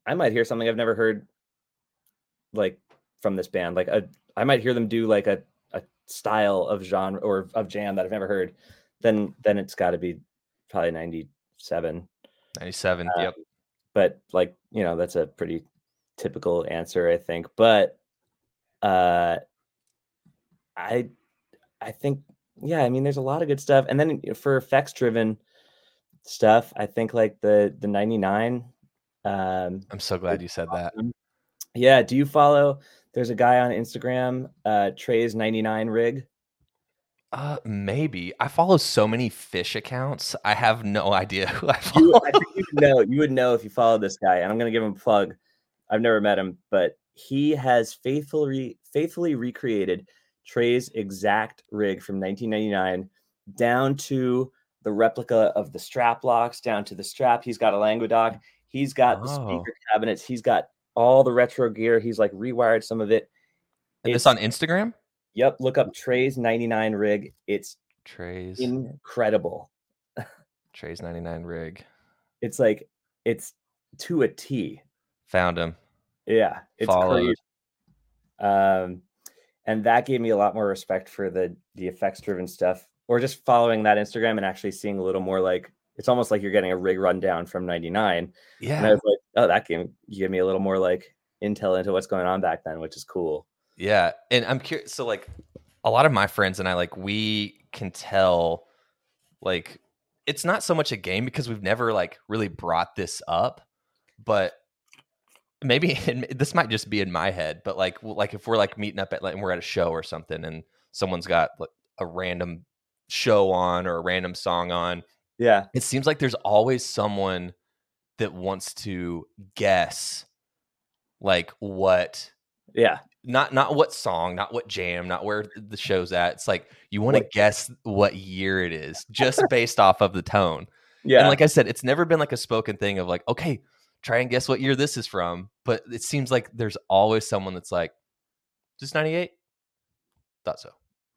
I might hear something I've never heard, like from this band, like a, I might hear them do like a style of genre or of jam that I've never heard, then then it's got to be probably '97. 97. Uh, yep. But like you know, that's a pretty typical answer, I think. But uh, I I think yeah, I mean, there's a lot of good stuff, and then for effects driven stuff, I think like the the '99. Um, I'm so glad you said that. Yeah. Do you follow? There's a guy on Instagram, uh, Trey's 99 rig. Uh, maybe. I follow so many Phish accounts. I have no idea who I You. I think you would know. You would know if you follow this guy, and I'm gonna give him a plug. I've never met him, but he has faithfully faithfully recreated Trey's exact rig from 1999 down to the replica of the strap locks, down to the strap. He's got a Languedoc. He's got the Oh. speaker cabinets. He's got all the retro gear. He's like rewired some of it. And this on Instagram? Yep, look up Trey's 99 rig. It's Trey's incredible. <laughs> Trey's 99 rig. It's like it's to a T. Found him. Yeah, it's Followed. crazy. Um, and that gave me a lot more respect for the the effects driven stuff, or just following that Instagram and actually seeing a little more like it's almost like you're getting a rig rundown from '99. And I Yeah. was like, oh, that game you give me a little more like intel into what's going on back then, which is cool. Yeah. And I'm curious. So, like, a lot of my friends and I, like, we can tell, like, it's not so much a game because we've never, like, really brought this up, but maybe <laughs> and this might just be in my head, but like, like if we're like meeting up at, like, and we're at a show or something and someone's got like, a random show on or a random song on, Yeah, it seems like there's always someone that wants to guess like what yeah, not not what song, not what jam, not where the show's at. It's like you want to guess what year it is just based off of the tone. yeah. And like I said, it's never been like a spoken thing of like, okay, try and guess what year this is from. But it seems like there's always someone that's like, just 98? thought so.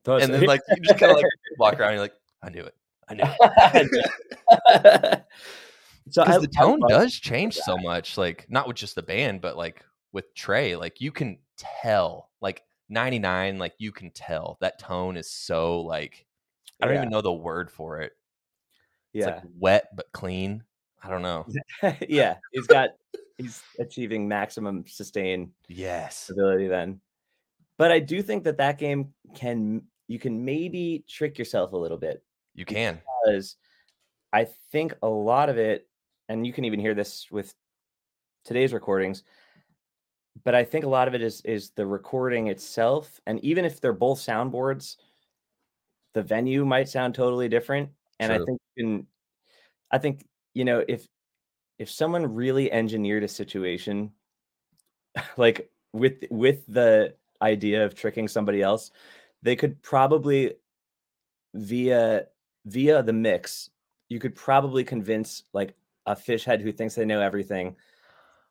Thought And so. then like you just kind of like walk around, and you're like, I knew it. I knew it. <laughs> <laughs> so I, the tone love- does change so much, like not with just the band, but like with Trey, like you can tell, like 99, like you can tell that tone is so like I don't Yeah. even know the word for it. It's Yeah, like wet but clean. I don't know. <laughs> yeah. He's got he's achieving maximum sustain Yes. ability then. But I do think that that game can you can maybe trick yourself a little bit You can. because I think a lot of it, and you can even hear this with today's recordings, but I think a lot of it is is the recording itself, and even if they're both soundboards, the venue might sound totally different. And I think you can, I think you know if if someone really engineered a situation <laughs> like with with the idea of tricking somebody else, they could probably via via the mix, you could probably convince like a Phish head who thinks they know everything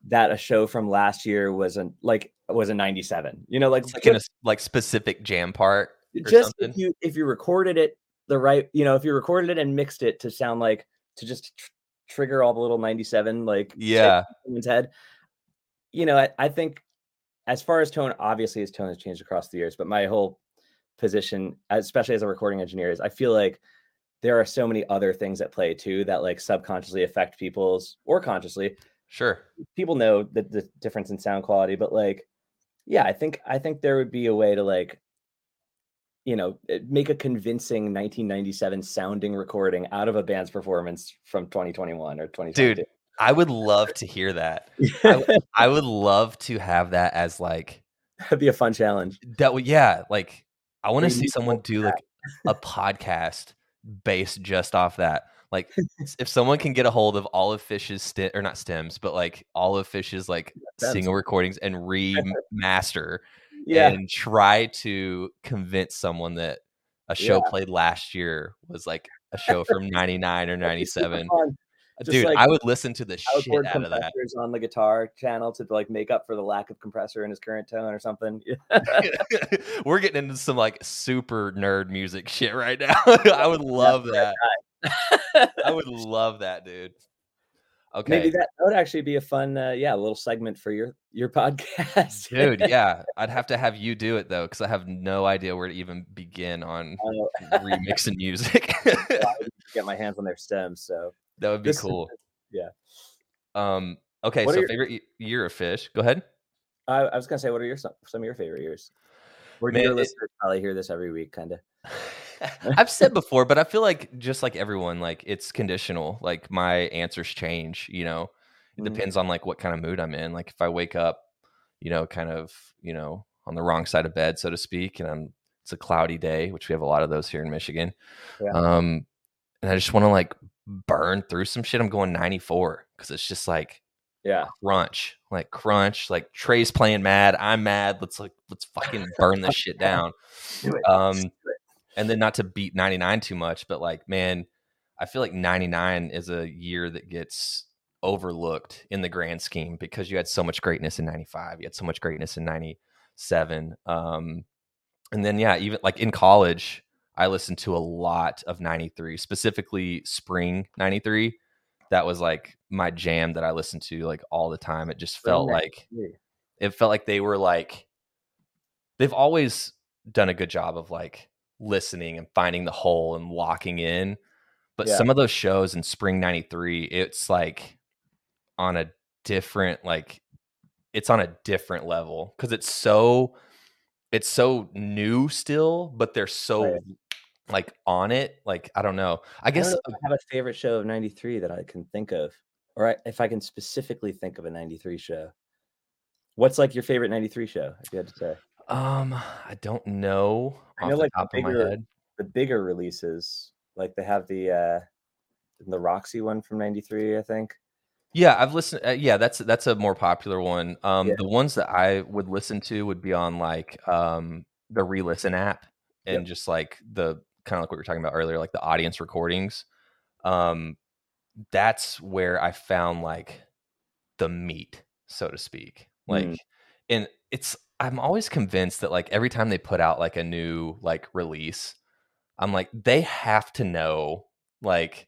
that a show from last year was a like was a 97. You know, like, It's like in a like specific jam part or just if you if you recorded it the right, you know, if you recorded it and mixed it to sound like to just tr- trigger all the little 97 like Yeah. in head. You know, I, I think as far as tone, obviously his tone has changed across the years, but my whole position, especially as a recording engineer, is I feel like there are so many other things at play too that like subconsciously affect people's or consciously. Sure. People know the, the difference in sound quality, but like, yeah, I think I think there would be a way to like, you know, eh, make a convincing 1997 sounding recording out of a band's performance from 2021 or 2022. I would love to hear that. <laughs> I would love to have that as like That'd be a fun challenge. that would yeah, like I want to see someone do like a podcast based just off that. Like <laughs> if someone can get a hold of all of Phish's stem or not stems, but like all of Phish's like single recordings and <laughs> remaster Yeah. and try to convince someone that a show Yeah. played last year was like a show from 99 or That'd be super 97. Just Dude, like I would listen to the shit out of that. on the guitar channel to like make up for the lack of compressor in his current tone or something. <laughs> <laughs> We're getting into some like super nerd music shit right now. <laughs> I would love that. I would love that, dude. Okay. Maybe that, that would actually be a fun, uh, yeah, a little segment for your your podcast, Dude, yeah. I'd have to have you do it though, because I have no idea where to even begin on Uh, remixing music. Get my hands on their stems. So that would be This is- cool. yeah. Um, okay, What so your- favorite year of Phish. Go ahead. I, I was gonna say, what are your some, some of your favorite years? Where Man, your listeners probably hear this every week, kind of. <laughs> I've said before, but I feel like just like everyone, like it's conditional. Like my answers change, you know. It Mhm. depends on like what kind of mood I'm in. Like if I wake up, you know, kind of, you know, on the wrong side of bed, so to speak, and I'm it's a cloudy day, which we have a lot of those here in Michigan. Yeah. Um and I just want to like burn through some shit. I'm going 94 because it's just like Yeah, crunch, like crunch, like Trey's playing mad. I'm mad. Let's like let's fucking burn this shit <laughs> down. do. Um, do and then not to beat 99 too much, but like, man, I feel like 99 is a year that gets overlooked in the grand scheme because you had so much greatness in 95, you had so much greatness in 97. Um, and then, yeah, even like in college, I listened to a lot of 93, specifically spring 93. That was like my jam that I listened to like all the time. It just felt like it felt like they were like they've always done a good job of like listening and finding the hole and locking in but Yeah. some of those shows in spring 93 it's like on a different like it's on a different level because it's so it's so new still but they're oh, so Right. Like on it like i don't know i I guess if I have a favorite show of '93 that I can think of, or I, if I can specifically think of a '93 show. What's like your favorite '93 show? If you had to say um i don't know I know, like, the bigger- the bigger releases, like they have the uh the Roxy one from '93, I think. Yeah, I've listened. Uh, yeah, that's that's a more popular one. Um, Yeah. The ones that I would listen to would be on like um, the re-listen app and Yep. just like the kind of like what we were talking about earlier, like the audience recordings. Um, that's where I found like the meat, so to speak. Like, Mm. and it's I'm always convinced that like every time they put out like a new like release, I'm like they have to know like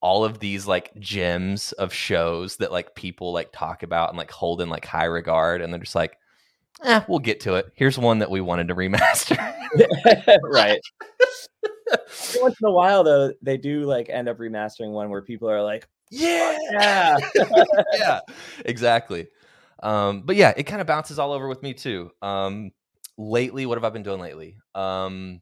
all of these like gems of shows that like people like talk about and like hold in like high regard and they're just like eh, we'll get to it. Here's one that we wanted to remaster. <laughs> <laughs> right. <laughs> Once in a while, though, they do like end up remastering one where people are like, yeah, "Yeah, yeah, exactly. Um, but yeah, it kind of bounces all over with me too. Um, lately, what have I been doing lately? Um,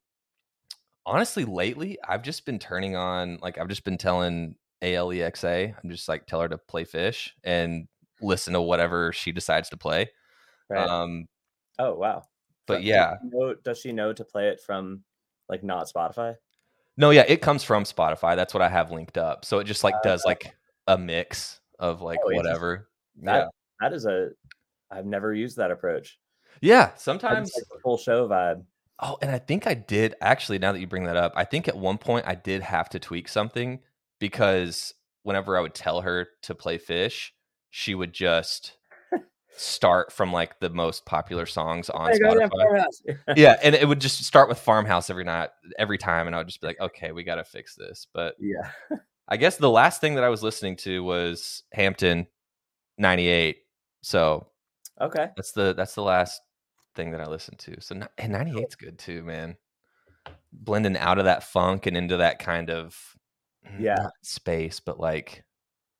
honestly, lately, I've just been turning on, like, I've just been telling Alexa, I'm just like, tell her to play Phish and listen to whatever she decides to play. Right. Um, oh wow." but Does yeah, she know- does she know to play it from like not Spotify? no, yeah, it comes from Spotify. That's what I have linked up. So it just like does like a mix of like Oh, whatever. That- yeah. That is a. I've never used that approach. Yeah. Sometimes just like the full show vibe. Oh, and I think I did actually. Now that you bring that up, I think at one point I did have to tweak something because whenever I would tell her to play Phish, she would just start from like the most popular songs on Spotify. <laughs> Yeah, and it would just start with Farmhouse every night, every time, and I would just be like, okay, we got to fix this. But yeah. I guess the last thing that I was listening to was Hampton '98. So Okay. that's the that's the last thing that I listened to. So and 98's good too, man. Blending out of that funk and into that kind of mm, Yeah. not space, but like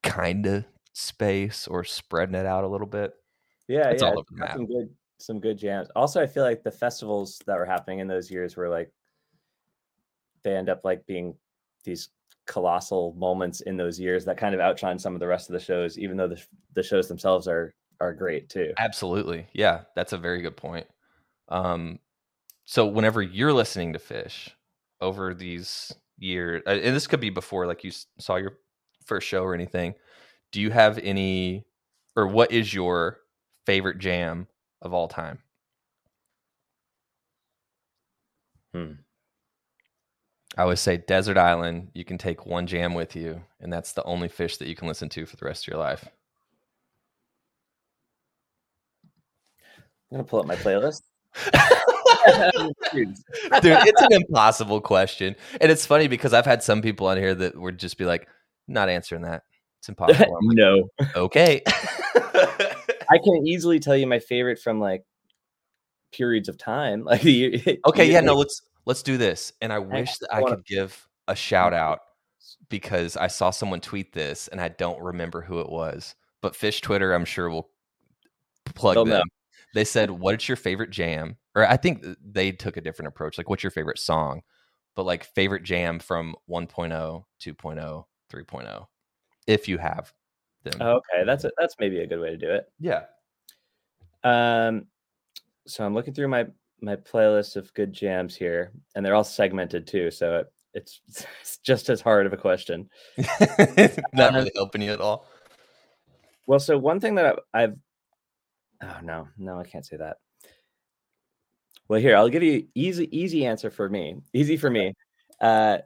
kind of space or spreading it out a little bit. Yeah, It's yeah. all over the map. Some good, some good jams. Also, I feel like the festivals that were happening in those years were like they end up like being these colossal moments in those years that kind of outshine some of the rest of the shows, even though the the shows themselves are are great too. Absolutely. Yeah, that's a very good point. Um so whenever you're listening to Phish over these years, uh, and this could be before like you saw your first show or anything, do you have any or what is your favorite jam of all time? Hmm. I always say Desert Island, you can take one jam with you, and that's the only Phish that you can listen to for the rest of your life. I'm gonna pull up my playlist. Dude, <laughs> Dude, it's an impossible question. And it's funny because I've had some people on here that would just be like, not answering that. It's impossible. <laughs> Like, no, okay. <laughs> I can easily tell you my favorite from like periods of time. <laughs> Like the okay, yeah, you- no, let's let's do this. And I wish that I could give a shout out because I saw someone tweet this and I don't remember who it was. But Phish Twitter, I'm sure will plug them. know. They said, "What's your favorite jam?" Or I think they took a different approach. Like, "What's your favorite song?" But like favorite jam from 1.0, 2.0, 3.0, if you have them. Okay, that's a, that's maybe a good way to do it. yeah. Um, so I'm looking through my my playlist of good jams here, and they're all segmented too. So it, it's <laughs> it's just as hard of a question. <laughs> Not really helping you at all. Well, so one thing that I- I've oh no no I can't say that. Well, here I'll give you easy easy answer for me. Easy for me. Uh,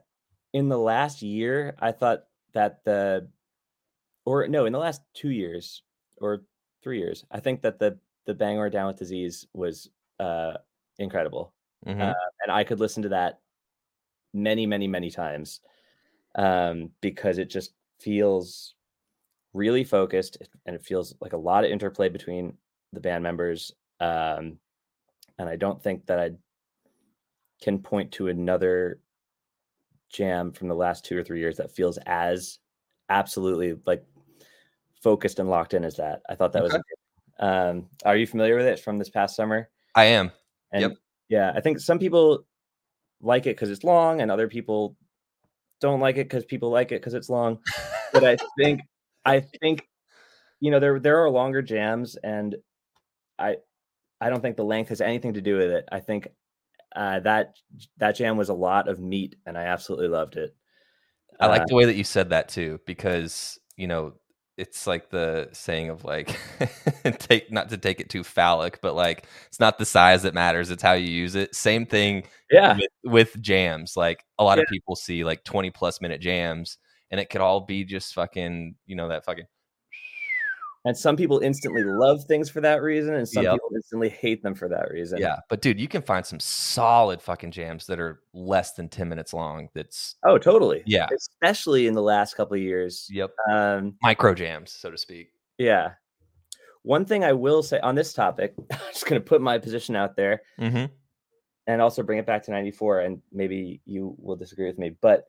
in the last year, I thought that the or no, in the last two years or three years, I think that the the Bangor Down with Disease was uh incredible. Mhm. Uh, and I could listen to that many, many, many times um, because it just feels really focused and it feels like a lot of interplay between the band members. Um, and I don't think that I can point to another jam from the last two or three years that feels as absolutely like focused and locked in as that. I thought that was. Um, are you familiar with it from this past summer? I am. And Yep. yeah, I think some people like it because it's long, and other people don't like it because people like it because it's long. But I think I think you know there there are longer jams, and I I don't think the length has anything to do with it. I think uh, that that jam was a lot of meat, and I absolutely loved it. I like Uh, the way that you said that too, because you know it's like the saying of like <laughs> take not to take it too phallic, but like it's not the size that matters; it's how you use it. Same thing yeah, with, with jams. Like a lot of people see like twenty plus minute jams, and it could all be just fucking you know that fucking And some people instantly love things for that reason, and some Yep. people instantly hate them for that reason. Yeah, but dude, you can find some solid fucking jams that are less than 10 minutes long. That's Oh, totally. yeah. Especially in the last couple of years. Yep. Um, Micro jams, so to speak. yeah. One thing I will say on this topic, <laughs> I'm just going to put my position out there Mm-hmm. and also bring it back to 94, and maybe you will disagree with me, but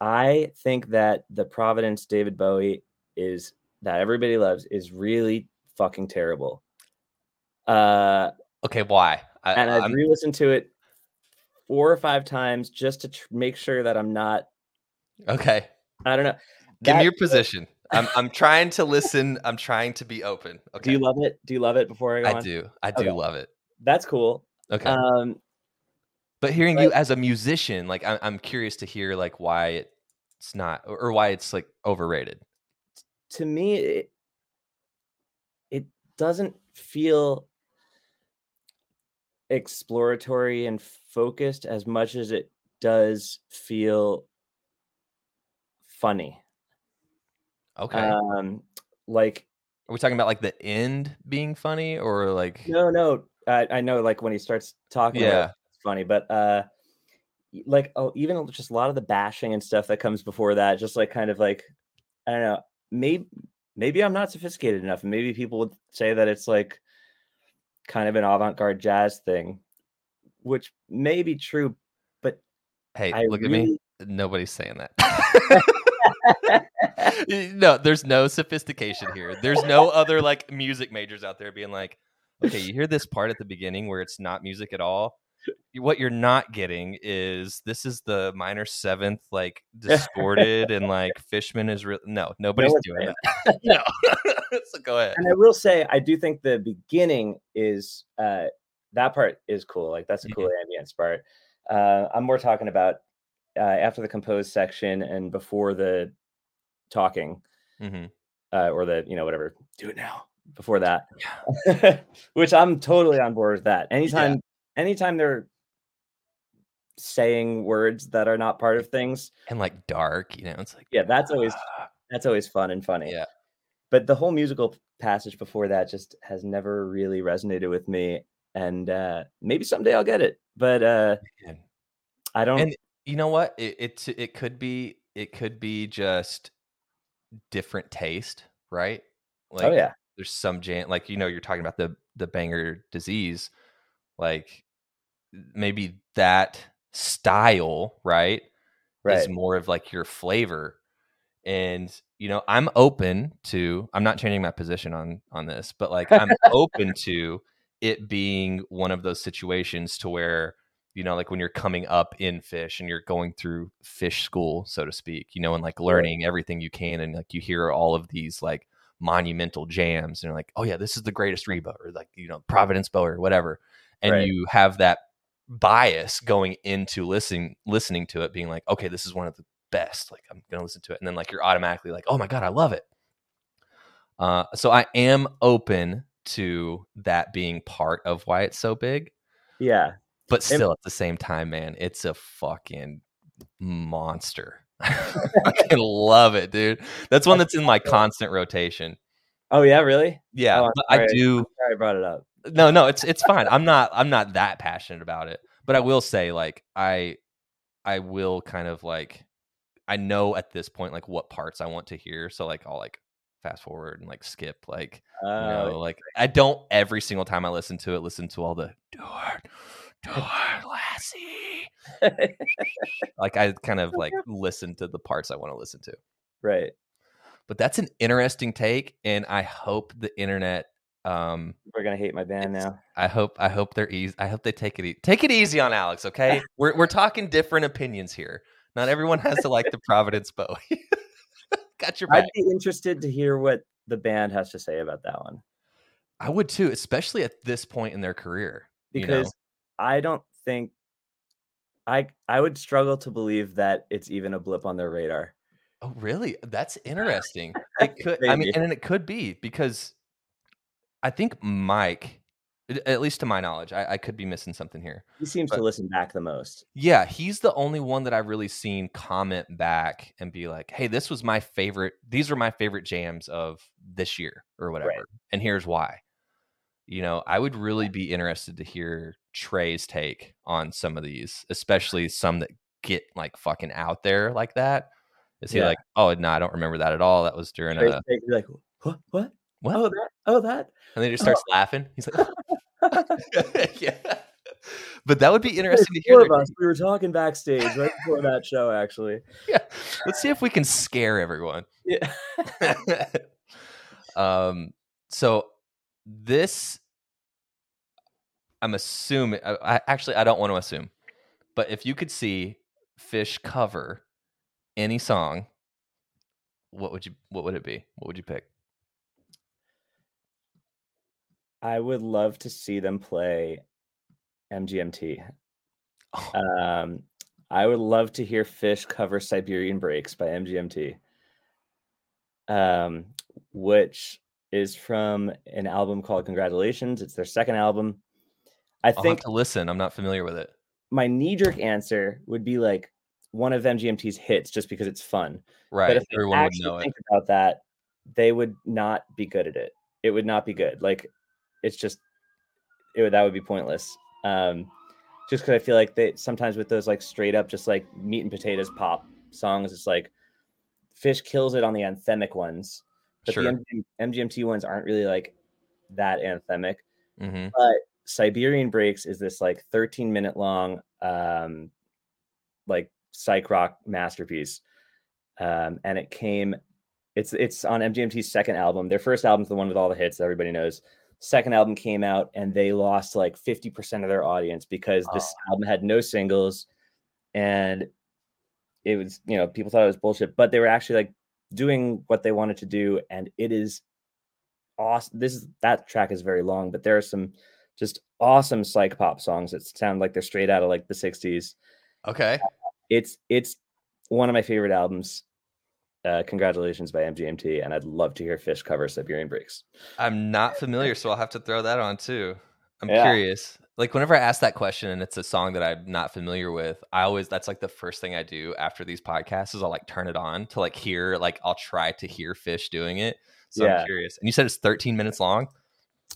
I think that the Providence David Bowie is that everybody loves is really fucking terrible. Uh, Okay, why? I, and I've re-listened to it four or five times just to tr- make sure that I'm not. okay. I don't know. Give That- me your position. I'm I'm trying to listen. I'm trying to be open. Okay. Do you love it? Do you love it? Before I go I on, do. I do Okay. love it. that's cool. Okay. Um, but hearing you as a musician, like I'm, I'm curious to hear like why it's not or why it's like overrated. To me, it, it doesn't feel exploratory and focused as much as it does feel funny. Okay. Um, like Are we talking about like the end being funny or like no, no, I, I know like when he starts talking, about it, Yeah. it's funny, but uh, like oh, even just a lot of the bashing and stuff that comes before that, just like kind of like I don't know, maybe maybe I'm not sophisticated enough, and maybe people would say that it's like kind of an avant-garde jazz thing, which may be true, but hey, I look at me. Nobody's saying that. <laughs> <laughs> No, there's no sophistication here. There's no other like music majors out there being like, okay, you hear this part at the beginning where it's not music at all. What you're not getting is this is the minor seventh, like <laughs> distorted and like Fishman is real. No, nobody's one's doing that. <laughs> no. <laughs> so go ahead. and I will say I do think the beginning is uh that part is cool. Like that's a cool ambience part. Uh I'm more talking about uh after the composed section and before the talking hmm uh or the you know whatever do it now before that which i'm totally on board with that anytime anytime they're saying words that are not part of things And like dark, you know, it's like yeah that's always ah, that's always fun and funny yeah. but the whole musical passage before that just has never really resonated with me and uh maybe someday i'll get it but uh Man. i don't And you know what? It, it it could be it could be just different taste, right? Like oh yeah there's some jam like you know you're talking about the the Bangor disease like maybe that style right, right. is more of like your flavor. And you know i'm open to i'm not changing my position on on this but like i'm open <laughs> to it being one of those situations to where you know like when you're coming up in Phish and you're going through Phish school so to speak you know and like learning everything you can and like you hear all of these like monumental jams and you're like oh yeah this is the greatest reba or like you know providence bow or whatever and Right. you have that bias going into listening listening to it being like okay this is one of the best like i'm gonna listen to it and then like you're automatically like oh my god i love it. Uh so i am open to that being part of why it's so big yeah but still at the same time man it's a fucking monster. <laughs> I love it dude. That's one that's in my constant rotation. Oh yeah really? Yeah Oh, i do sorry i brought it up no no it's it's fine. I'm not i'm not that passionate about it but i will say like i i will kind of like i know at this point like what parts i want to hear so like i'll like fast forward and like skip like you uh, know like i don't every single time i listen to it listen to all the door door lassie. <laughs> Like i kind of like <laughs> listen to the parts i want to listen to. Right. But that's an interesting take and i hope the internet um we're gonna hate my band now I hope I hope they're easy. I hope they take it e- take it easy on Alex. Okay, <laughs> we're we're talking different opinions here. Not everyone has to like the Providence Bowie. <laughs> Got your Back. i'd be interested to hear what the band has to say about that one I would too, especially at this point in their career. you know? because I don't think I I would struggle to believe that it's even a blip on their radar. oh, really? That's <laughs> interesting. It could. I mean, and it could be because I think Mike, at least to my knowledge, I, I could be missing something here. He seems But- to listen back the most. Yeah, he's the only one that I've really seen comment back and be like, "Hey, this was my favorite. These are my favorite jams of this year or whatever. Right. And here's why. You know, I would really be interested to hear Trey's take on some of these, especially some that get like fucking out there like that. Is he yeah. like, oh no, I don't remember that at all. That was during Trey's a like, what, what, what? Oh, that, oh, that. And then he just starts oh. laughing. He's like, <laughs> <laughs> yeah. But that would be interesting to hear. Us, we were talking backstage right before that show, actually. <laughs> Yeah. Let's see if we can scare everyone. Yeah. um. So this, I'm assuming. I, I actually I don't want to assume, but if you could see Phish cover any song, what would you? What would it be? What would you pick? I would love to see them play MGMT. Oh. Um, I would love to hear Phish cover Siberian Breaks by MGMT, um, which is from an album called Congratulations. It's their second album. I I'll think to listen. I'm not familiar with it. My knee jerk answer would be like one of MGMT's hits, just because it's fun. Right. But if Everyone would know think it. about that, they would not be good at it. It would not be good. Like it's just it would, that would be pointless. Um, just because I feel like they sometimes with those like straight up just like meat and potatoes pop songs, it's like Phish kills it on the anthemic ones, but sure. the MGM, MGMT ones aren't really like that anthemic. Mm-hmm. But Siberian Breaks is this like 13 minute long um, like psych rock masterpiece, um, and it came. It's it's on MGMT's second album. Their first album's the one with all the hits everybody knows second album came out and they lost like 50% of their audience because this oh. album had no singles and it was you know people thought it was bullshit but they were actually like doing what they wanted to do and it is awesome this is that track is very long but there are some just awesome psych pop songs that sound like they're straight out of like the 60s okay. It's it's one of my favorite albums uh, congratulations by MGMT, and I'd love to hear Phish cover Siberian Breaks. I'm not familiar, so I'll have to throw that on too. I'm yeah. curious. Like whenever I ask that question and it's a song that I'm not familiar with, I always that's like the first thing I do after these podcasts is I'll like turn it on to like hear like I'll try to hear Phish doing it. So yeah. I'm curious. And you said it's 13 minutes long?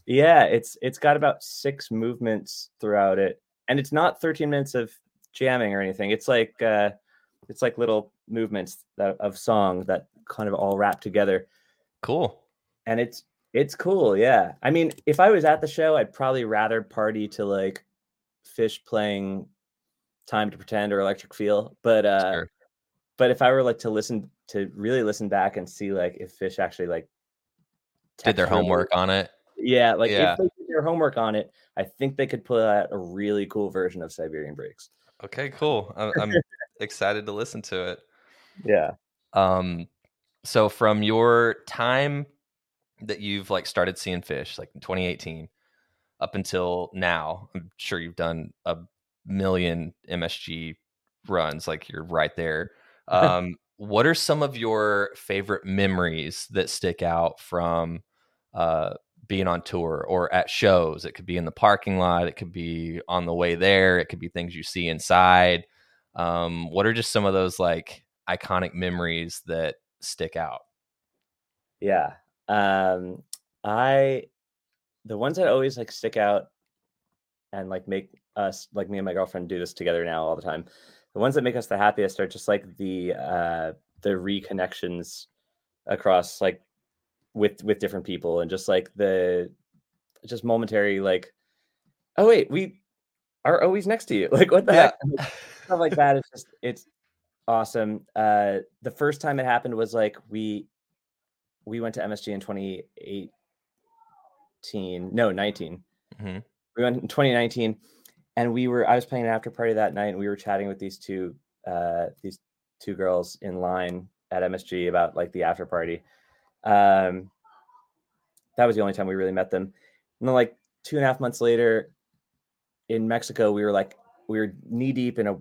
Yeah, it's it's got about six movements throughout it. And it's not 13 minutes of jamming or anything. It's like uh it's like little movements that, of song that kind of all wrap together. Cool. And it's it's cool, yeah. I mean, if I was at the show, I'd probably rather party to like Phish playing Time to Pretend or Electric Feel. But uh sure. but if I were like to listen to really listen back and see like if Phish actually like did their homework on it. Yeah, like yeah. if they did their homework on it, I think they could put out a really cool version of Siberian Breaks. Okay, cool. I'm excited to listen to it. Yeah. Um, so from your time that you've like started seeing Phish, like in 2018, up until now, I'm sure you've done a million MSG runs. Like you're right there. <laughs> Um, what are some of your favorite memories that stick out from uh, being on tour or at shows? It could be in the parking lot. It could be on the way there. It could be things you see inside. Um, what are just some of those like iconic memories that stick out? Yeah. Um, I, the ones that always like stick out and like make us, like me and my girlfriend do this together now all the time. The ones that make us the happiest are just like the, uh, the reconnections across like with, with different people and just like the, just momentary, like, oh wait, we are always next to you. <laughs> Like what the yeah. heck? Stuff like that. It's just, it's awesome. Uh, the first time it happened was like we we went to MSG in 2018. No, 19. Mm-hmm. We went in 2019, and we were. I was playing an after party that night, and we were chatting with these two uh, these two girls in line at MSG about like the after party. Um, that was the only time we really met them. And then like two and a half months later, in Mexico, we were like we were knee deep in a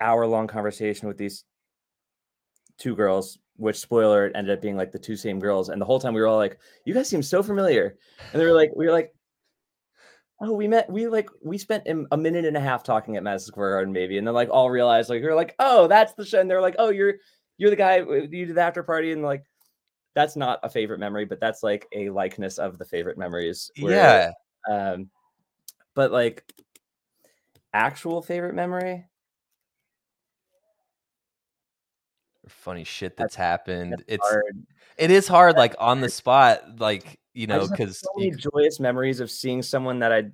hour long conversation with these two girls, which spoiler it ended up being like the two same girls. And the whole time we were all like, "You guys seem so familiar," and they were like, "We were like." Oh, we met. We like we spent a minute and a half talking at Madison Square Garden, maybe, and then like all realized like we are like, oh, that's the show. And they're like, oh, you're you're the guy you did the after party, and like, that's not a favorite memory, but that's like a likeness of the favorite memories. where, yeah. Um, but like actual favorite memory, Funny shit that's happened. that's It's hard. it is hard, like on the spot, like you know, because so many joyous memories of seeing someone that I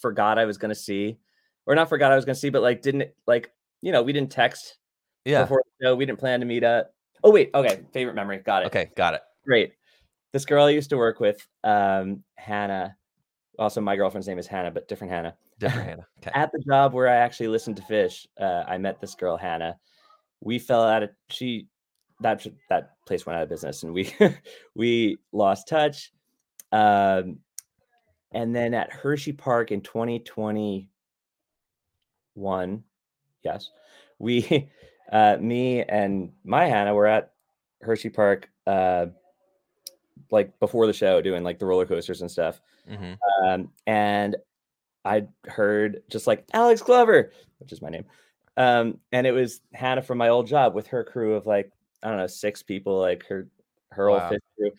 forgot I was going to see, or not forgot I was going to see, but like didn't like you know we didn't text yeah. before the show. We didn't plan to meet up. Oh wait, okay, favorite memory, got it. Okay, got it. great. This girl I used to work with, um, Hannah. Also, my girlfriend's name is Hannah, but different Hannah. Different Hannah. <laughs> Okay. At the job where I actually listened to Phish, uh, I met this girl Hannah. We fell out of she that that place went out of business, and we <laughs> we lost touch. Um, and then at Hershey Park in 2021, yes, we, <laughs> uh, me and my Hannah were at Hershey Park, uh, like before the show, doing like the roller coasters and stuff. hmm Um, and I heard just like Alex Glover, which is my name. Um, and it was Hannah from my old job with her crew of like, I don't know, six people, like her her Wow. old Phish crew.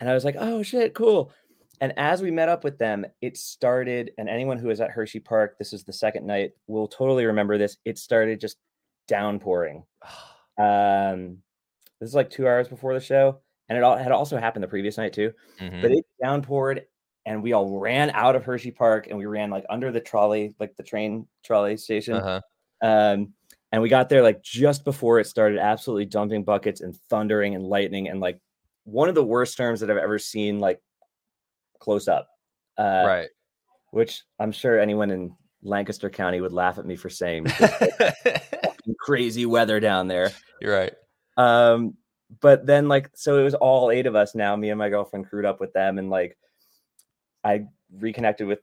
And I was like, oh shit, cool. And as we met up with them, it started, and anyone who was at Hershey Park, this is the second night, will totally remember this. It started just downpouring. <sighs> Um, this is like two hours before the show, and it all had also happened the previous night too hmm but it downpoured and we all ran out of Hershey Park and we ran like under the trolley, like the train trolley station. Uh-huh. Um, and we got there like just before it started absolutely dumping buckets and thundering and lightning and like one of the worst storms that I've ever seen like close up. Uh, right. which I'm sure anyone in Lancaster County would laugh at me for saying <laughs> crazy weather down there. You're right. Um, but then like so it was all eight of us now. Me and my girlfriend crewed up with them, and like I reconnected with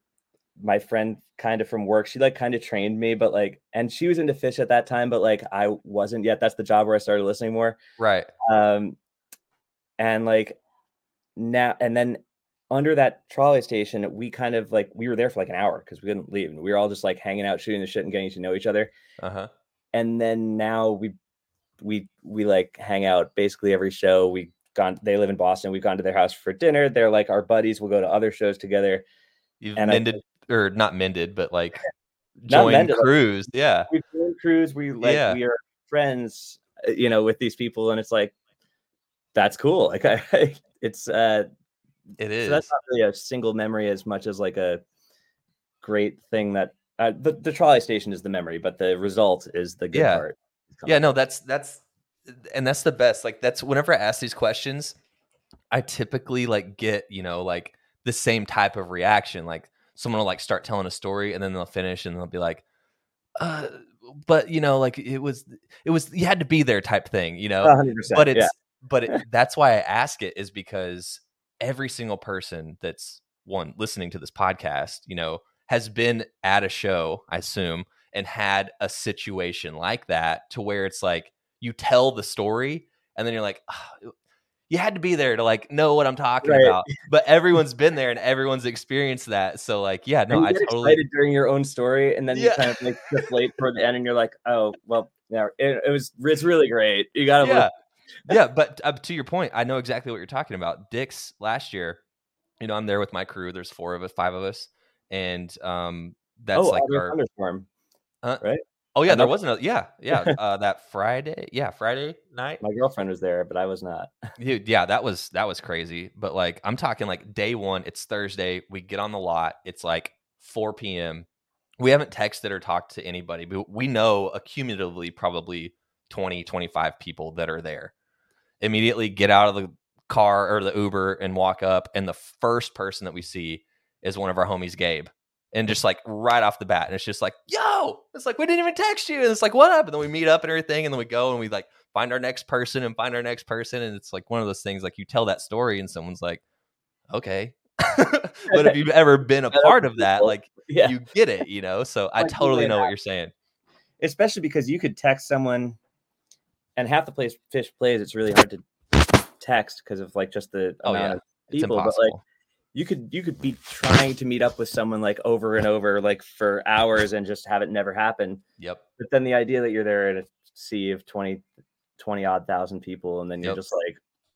my friend kind of from work. She like kind of trained me, but like and she was into Phish at that time, but like I wasn't yet. That's the job where I started listening more. Right. Um and like now and then under that trolley station, we kind of like we were there for like an hour because we couldn't leave. And we were all just like hanging out, shooting the shit and getting to know each other Uh-huh. and then now we we we like hang out basically every show we gone they live in boston we've gone to their house for dinner they're like our buddies we'll go to other shows together You've And I mended or not mended, but like joined mended, like- crews. Yeah. we doing cruise we like Yeah. we are friends uh, you know with these people and it's like that's cool like <laughs> I, it's uh It is. so that's not really a single memory as much as like a great thing that uh, the, the trolley station is the memory but the result is the good Yeah. part yeah, no, that's that's and that's the best. Like that's whenever I ask these questions, I typically like get, you know, like the same type of reaction. Like someone will like start telling a story and then they'll finish and they'll be like, uh, but you know, like it was it was you had to be there type thing, you know? 100% but it's yeah. but it, <laughs> that's why I ask it is because every single person that's one listening to this podcast, you know, has been at a show, I assume, and had a situation like that to where it's like you tell the story and then you're like, "Ah, you had to be there to like know what I'm talking Right. about. <laughs> But everyone's been there and everyone's experienced that. So like, yeah, no, I totally during your own story, and then you kind of like deflate toward the end, and you're like, "Oh, well, yeah, it, it was it's really great. You got to yeah yeah but uh, to your point i know exactly what you're talking about dick's last year you know i'm there with my crew there's four of us five of us and um that's oh, like our thunderstorm. Oh yeah there wasn't a yeah yeah <laughs> uh that friday yeah friday night. My girlfriend was there, but I was not. Dude, yeah that was that was crazy but like i'm talking like day one it's thursday we get on the lot it's like 4 p.m we haven't texted or talked to anybody but we know accumulatively probably 20 25 people that are there. Immediately get out of the car or the uber and walk up and the first person that we see is one of our homies gabe and just like right off the bat and it's just like yo! It's like we didn't even text you. And it's like what up and then we meet up and everything and then we go and we like find our next person and find our next person and it's like one of those things like you tell that story and someone's like okay. <laughs> But if you've ever been a part of that like Yeah, you get it you know? So i totally know what you're saying. Especially because you could text someone, and half the place Phish plays. It's really hard to text because of like just the Oh, amount yeah. of people. But like, you could you could be trying to meet up with someone like over and over, like for hours, and just have it never happen. yep But then the idea that you're there in a sea of 20, 20 odd thousand people, and then you're Yep. just like,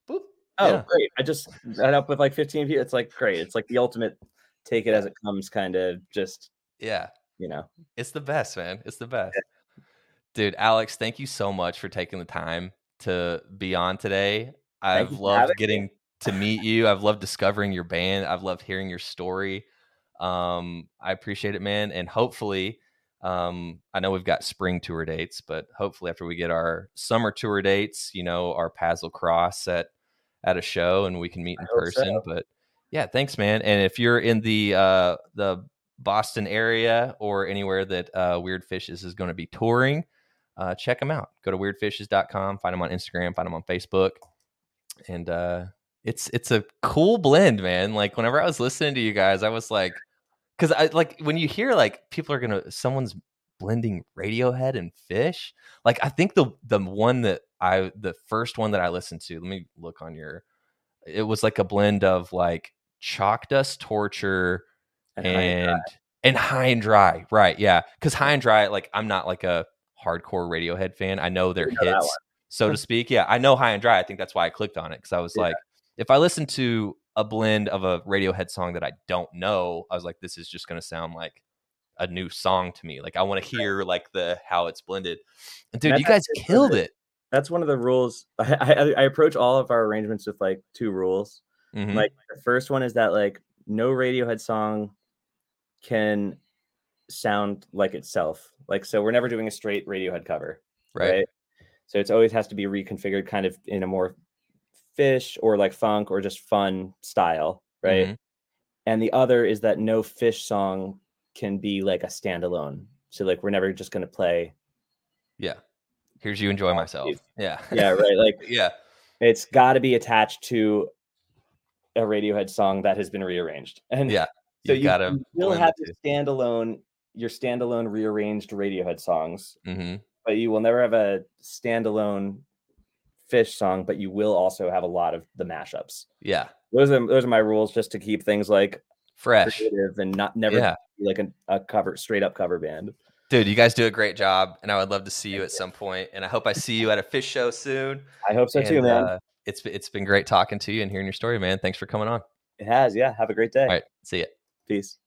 Boop. Oh, Yeah. great! I just met up with like 15 people. It's like great. It's like the ultimate take it as it comes kind of just Yeah. you know. It's the best, man. It's the best. Dude, Alex, thank you so much for taking the time to be on today. I've loved getting to meet you. I've loved discovering your band. I've loved hearing your story. Um, I appreciate it, man. And hopefully, um, I know we've got spring tour dates, but hopefully after we get our summer tour dates, you know, our paths will cross at at a show and we can meet in hope so. person. But yeah, thanks, man. And if you're in the uh the Boston area or anywhere that uh, Weird Phishes is going to be touring, uh, check them out. Go to weirdphishes.com, find them on Instagram, find them on Facebook. And uh, it's it's a cool blend, man. Like whenever I was listening to you guys, I was like, because I like when you hear like people are gonna someone's blending Radiohead and Phish. Like I think the the one that I the first one that I listened to. Let me look on your. It was like a blend of like chalk dust torture And high and dry. and and high and dry right yeah because high and dry like i'm not like a hardcore radiohead fan i know their know hits so to speak yeah i know high and dry i think that's why i clicked on it because i was Yeah. like if i listen to a blend of a radiohead song that i don't know i was like this is just going to sound like a new song to me like i want to hear like the how it's blended and dude you guys actually one of killed it That's one of the rules. <laughs> I, I I approach all of our arrangements with like two rules. Mhm. Like the first one is that like no Radiohead song can sound like itself. Like so we're never doing a straight Radiohead cover, right, right? So it's always has to be reconfigured kind of in a more Phish or like funk or just fun style, right? Mhm. And the other is that no Phish song can be like a standalone. So like we're never just gonna play yeah here's you enjoy myself yeah yeah, right. Like <laughs> yeah it's got to be attached to a Radiohead song that has been rearranged. <laughs> And yeah so you gotta you will have your standalone, your standalone rearranged Radiohead songs, hmm but you will never have a standalone Phish song. But you will also have a lot of the mashups. yeah Those are those are my rules, just to keep things like fresh creative and not never yeah be like a, a cover straight up cover band. Dude, you guys do a great job, and I would love to see you at some point. And I hope I see you at a Phish show soon. I hope so too, man. uh, it's it's been great talking to you and hearing your story, man. Thanks for coming on. it has, yeah. Have a great day. All right, see ya. Peace.